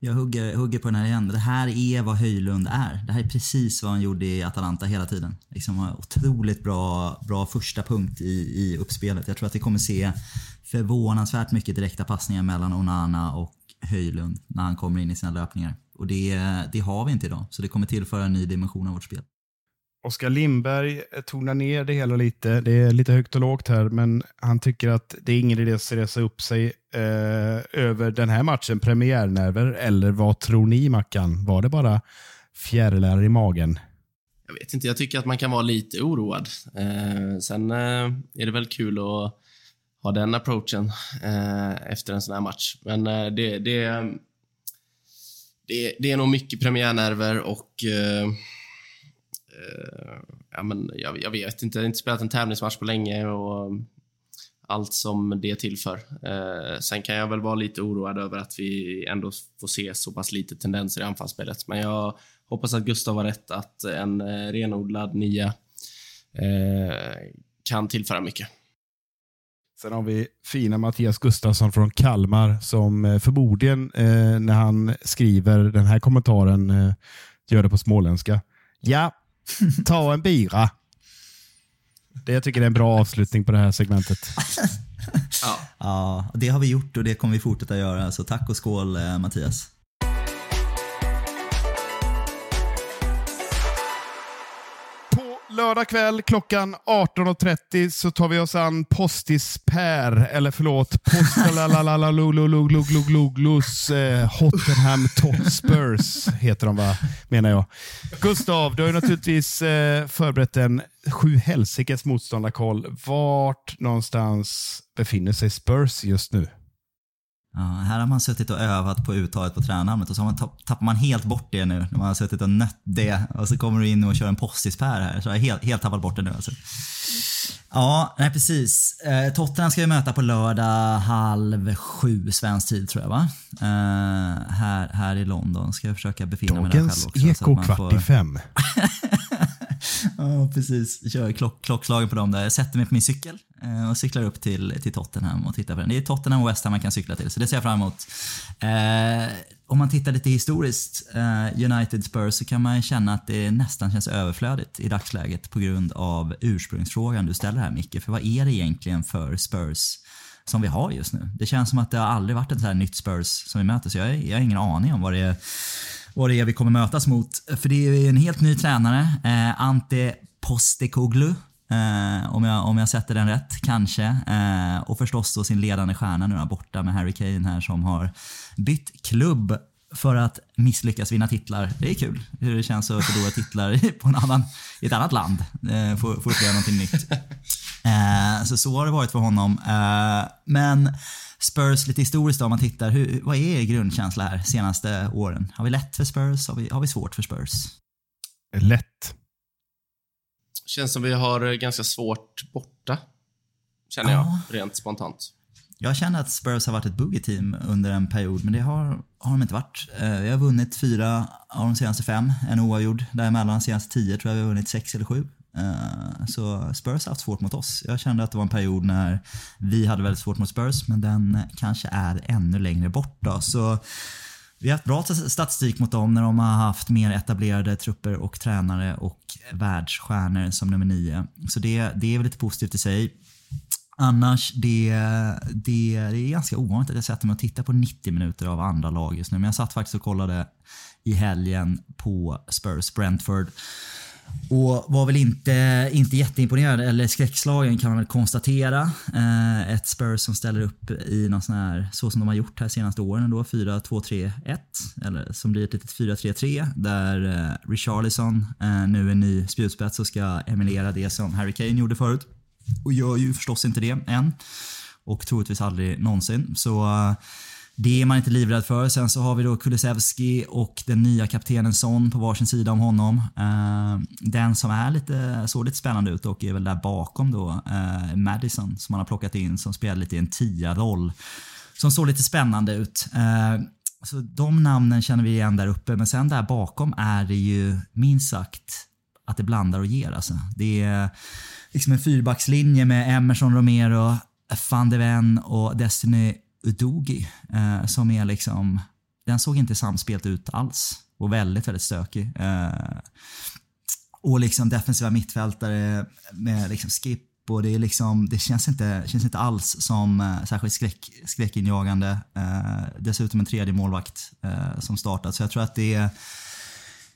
Jag hugger, hugger på den här igen. Det här är vad Höjlund är. Det här är precis vad han gjorde i Atalanta hela tiden. Liksom otroligt bra, bra första punkt i, i uppspelet. Jag tror att vi kommer se förvånansvärt mycket direkta passningar mellan Onana och Höjlund när han kommer in i sina löpningar. Och det, det har vi inte idag. Så det kommer tillföra en ny dimension av vårt spel. Oskar Lindberg eh, tonar ner det hela lite. Det är lite högt och lågt här, men han tycker att det är ingen idé att stressa upp sig eh, över den här matchen, premiärnerver. Eller vad tror ni, Mackan? Var det bara fjärilar i magen? Jag vet inte, jag tycker att man kan vara lite oroad. Eh, sen eh, är det väl kul att ha den approachen eh, efter en sån här match. Men eh, det, det, det, det är nog mycket premiärnerver och eh, Eh, ja, men jag, jag vet inte, jag har inte spelat en tävlingsmatch på länge och allt som det tillför. Eh, sen kan jag väl vara lite oroad över att vi ändå får se så pass lite tendenser i anfallsspelet. Men jag hoppas att Gustav har rätt att en eh, renodlad nia eh, kan tillföra mycket. Sen har vi fina Mattias Gustafsson från Kalmar som eh, förmodligen eh, när han skriver den här kommentaren eh, gör det på småländska. Ja, ta en bira. Det jag tycker är en bra avslutning på det här segmentet. Ja. Ja, det har vi gjort och det kommer vi fortsätta göra. Så tack och skål eh, Mattias. Lördag kväll klockan 18.30 så tar vi oss an Postis Per, eller förlåt, Postalalalalaluglugluglugluglus eh, Hottenham Totspurs heter de va, menar jag. Gustav, du har ju naturligtvis eh, förberett en sju helsikes motståndarkoll. Vart någonstans befinner sig Spurs just nu? Ja, här har man suttit och övat på uttalet på tränarnamnet och så man tapp- tappar man helt bort det nu när man har suttit och nött det och så kommer du in och kör en postispär här. Så jag har helt, helt tappat bort det nu alltså. Ja, nej precis. Eh, Tottenham ska vi möta på lördag halv sju svensk tid tror jag va? Eh, här, här i London. Ska jag försöka befinna mig där Dagens själv också. så att Eko man kvart får- i fem. Ja, precis. Kör klock, klockslagen på dem där. Jag sätter mig på min cykel eh, och cyklar upp till, till Tottenham och tittar på den. Det är Tottenham och West Ham man kan cykla till, så det ser jag fram emot. Eh, om man tittar lite historiskt, eh, United Spurs, så kan man känna att det nästan känns överflödigt i dagsläget på grund av ursprungsfrågan du ställer här Micke. För vad är det egentligen för Spurs som vi har just nu? Det känns som att det har aldrig varit ett så här nytt Spurs som vi möter, så jag, jag har ingen aning om vad det är vad det är vi kommer mötas mot. För det är en helt ny tränare, eh, Ante Postecoglou. Eh, om, jag, om jag sätter den rätt, kanske. Eh, och förstås då sin ledande stjärna nu borta med Harry Kane här som har bytt klubb för att misslyckas vinna titlar. Det är kul hur det känns att förlora titlar på en annan, i ett annat land. Eh, få uppleva någonting nytt. Eh, så så har det varit för honom. Eh, men Spurs lite historiskt då, om man tittar. Hur, vad är er grundkänsla här senaste åren? Har vi lätt för Spurs? Har vi, har vi svårt för Spurs? Lätt. Känns som vi har ganska svårt borta. Känner jag, rent spontant. Jag känner att Spurs har varit ett boogie-team under en period, men det har, har de inte varit. Eh, Vi har vunnit fyra av de senaste fem, en oavgjord. Däremellan de senaste tio tror jag vi har vunnit sex eller sju. Eh, så Spurs har haft svårt mot oss. Jag kände att det var en period när vi hade väldigt svårt mot Spurs, men den kanske är ännu längre bort. Då. Så vi har haft bra statistik mot dem när de har haft mer etablerade trupper och tränare och världsstjärnor som nummer nio. Så det, det är väl lite positivt i sig. Annars, det, det, det är ganska ovanligt att jag sätter mig och tittar på 90 minuter av andra lag just nu. Men jag satt faktiskt och kollade i helgen på Spurs Brentford. Och var väl inte, inte jätteimponerad, eller skräckslagen kan man väl konstatera. Eh, ett Spurs som ställer upp i någon sån här, så som de har gjort här senaste åren då, 4-2-3-1. Eller som blir ett litet 4-3-3 där eh, Richarlison eh, nu är ny spjutspets och ska emulera det som Harry Kane gjorde förut. Och gör ju förstås inte det än. Och troligtvis aldrig någonsin. Så eh, det är man inte livrädd för. Sen så har vi då Kulusevski och den nya kaptenen Son på varsin sida om honom. Eh, den som är lite, såg lite spännande ut och är väl där bakom då, eh, Madison som man har plockat in som spelar lite i en tia-roll. Som såg lite spännande ut. Eh, så de namnen känner vi igen där uppe, men sen där bakom är det ju minst sagt att det blandar och ger alltså. Det är liksom en fyrbackslinje med Emerson Romero, van de Ven och Destiny Udogi eh, som är liksom, den såg inte samspelt ut alls och väldigt, väldigt stökig. Eh, och liksom defensiva mittfältare med liksom skip och det, är liksom, det känns, inte, känns inte alls som eh, särskilt skräck, skräckinjagande. Eh, dessutom en tredje målvakt eh, som startat. Så jag tror att det är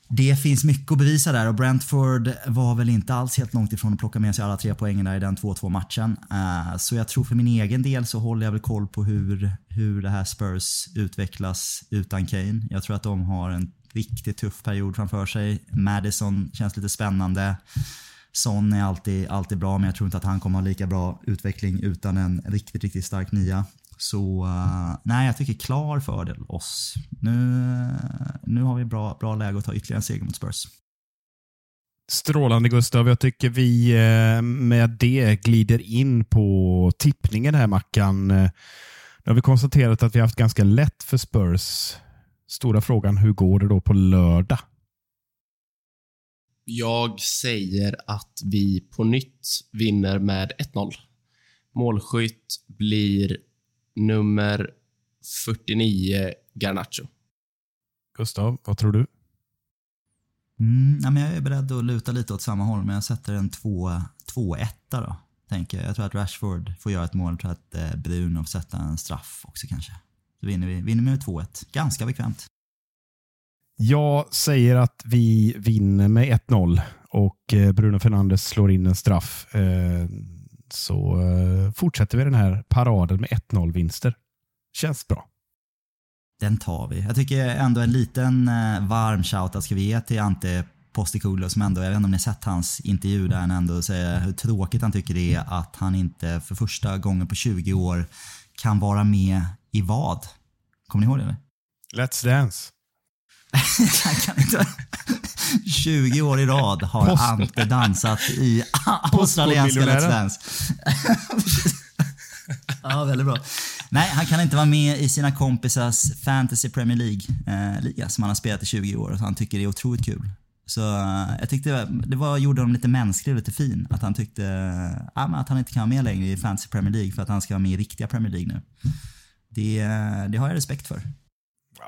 det finns mycket att bevisa där och Brentford var väl inte alls helt långt ifrån att plocka med sig alla tre poängen där i den 2-2 matchen. Eh, så jag tror för min egen del så håller jag väl koll på hur, hur det här Spurs utvecklas utan Kane. Jag tror att de har en riktigt tuff period framför sig. Madison känns lite spännande. Son är alltid, alltid bra men jag tror inte att han kommer ha lika bra utveckling utan en riktigt, riktigt stark nia. Så uh, nej, jag tycker klar fördel oss. Nu, nu har vi bra, bra läge att ta ytterligare en seger mot Spurs. Strålande Gustav. Jag tycker vi eh, med det glider in på tippningen här Mackan. Eh, Nu har vi konstaterat att vi har haft ganska lätt för Spurs. Stora frågan, hur går det då på lördag? Jag säger att vi på nytt vinner med 1-0. Målskytt blir nummer 49, Garnacho. Gustav, vad tror du? Mm, ja, men jag är beredd att luta lite åt samma håll, men jag sätter en 2-1 då. Tänker jag. jag tror att Rashford får göra ett mål. Jag tror att eh, Bruno får sätta en straff också kanske. Så vinner vi vinner med 2-1. Ganska bekvämt. Jag säger att vi vinner med 1-0 och eh, Bruno Fernandes slår in en straff. Eh, så eh, fortsätter vi den här paraden med 1-0-vinster. Känns bra. Den tar vi. Jag tycker ändå en liten varm shoutout ska vi ge till Ante Postecoglou som ändå, jag vet inte om ni sett hans intervju där han ändå säger hur tråkigt han tycker det är att han inte för första gången på 20 år kan vara med i vad? Kommer ni ihåg det? Let's Dance. Han kan inte... 20 år i rad har Post... Ante dansat i australienska Let's Dance. ja, väldigt bra. Nej, han kan inte vara med i sina kompisars Fantasy Premier League-liga eh, som han har spelat i 20 år. Så han tycker det är otroligt kul. Så uh, jag tyckte det var, gjorde honom lite mänsklig och lite fin. Att han tyckte uh, att han inte kan vara med längre i Fantasy Premier League för att han ska vara med i riktiga Premier League nu. Det, det har jag respekt för.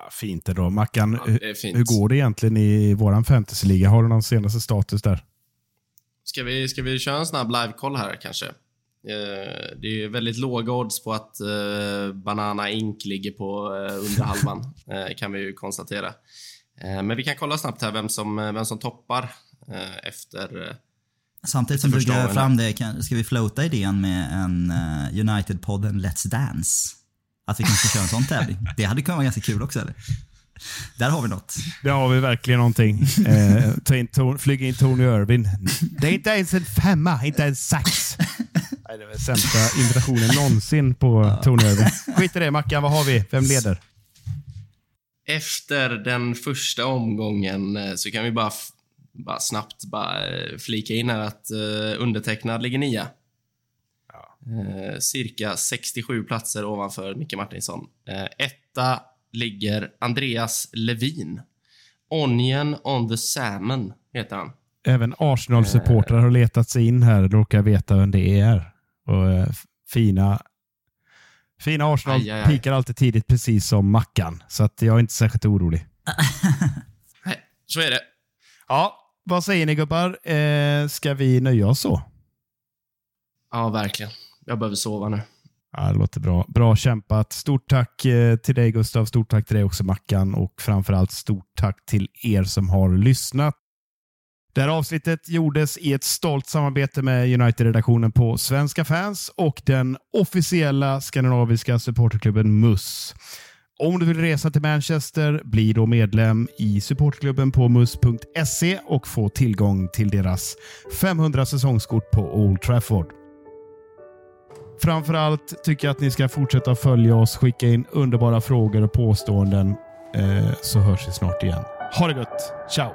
Ja, fint ändå. Mackan, ja, hur går det egentligen i våran fantasyliga? Har du någon senaste status där? Ska vi, ska vi köra en snabb live-koll här kanske? Eh, det är väldigt låga odds på att eh, Banana Ink ligger på eh, under halvan, kan vi ju konstatera. Men vi kan kolla snabbt här vem som, vem som toppar efter Samtidigt som du drar fram det, ska vi floata idén med en United-podden Let's Dance? Att vi kanske kör en sån tävling. Det hade kunnat vara ganska kul också eller? Där har vi något. Där har vi verkligen någonting. Eh, ta in ton, flyga in Tony Irving. Det är inte ens en femma, inte en sax. Nej, det är den sämsta invitationen någonsin på Tony Irving. Skit i det Mackan, vad har vi? Vem leder? Efter den första omgången eh, så kan vi bara, bara snabbt bara eh, flika in här att uh, undertecknad ligger nia. Eh, cirka 67 platser ovanför Micke Martinsson. Eh, etta ligger Andreas Levin. Onion on the Salmon heter han. Även Arsenal-supportrar har letat sig in här och råkar veta vem det är. Och, eh, fina Fina Arsenal aj, aj, aj. pikar alltid tidigt, precis som Mackan. Så att jag är inte särskilt orolig. Nej, så är det. Ja, vad säger ni gubbar? Eh, ska vi nöja oss så? Ja, verkligen. Jag behöver sova nu. Ja, det låter bra. Bra kämpat. Stort tack eh, till dig Gustav. Stort tack till dig också Mackan och framförallt stort tack till er som har lyssnat. Det här avsnittet gjordes i ett stolt samarbete med United-redaktionen på Svenska fans och den officiella skandinaviska supporterklubben MUS. Om du vill resa till Manchester, bli då medlem i supporterklubben på mus.se och få tillgång till deras 500 säsongskort på Old Trafford. Framförallt tycker jag att ni ska fortsätta följa oss, skicka in underbara frågor och påståenden, eh, så hörs vi snart igen. Ha det gött! Ciao!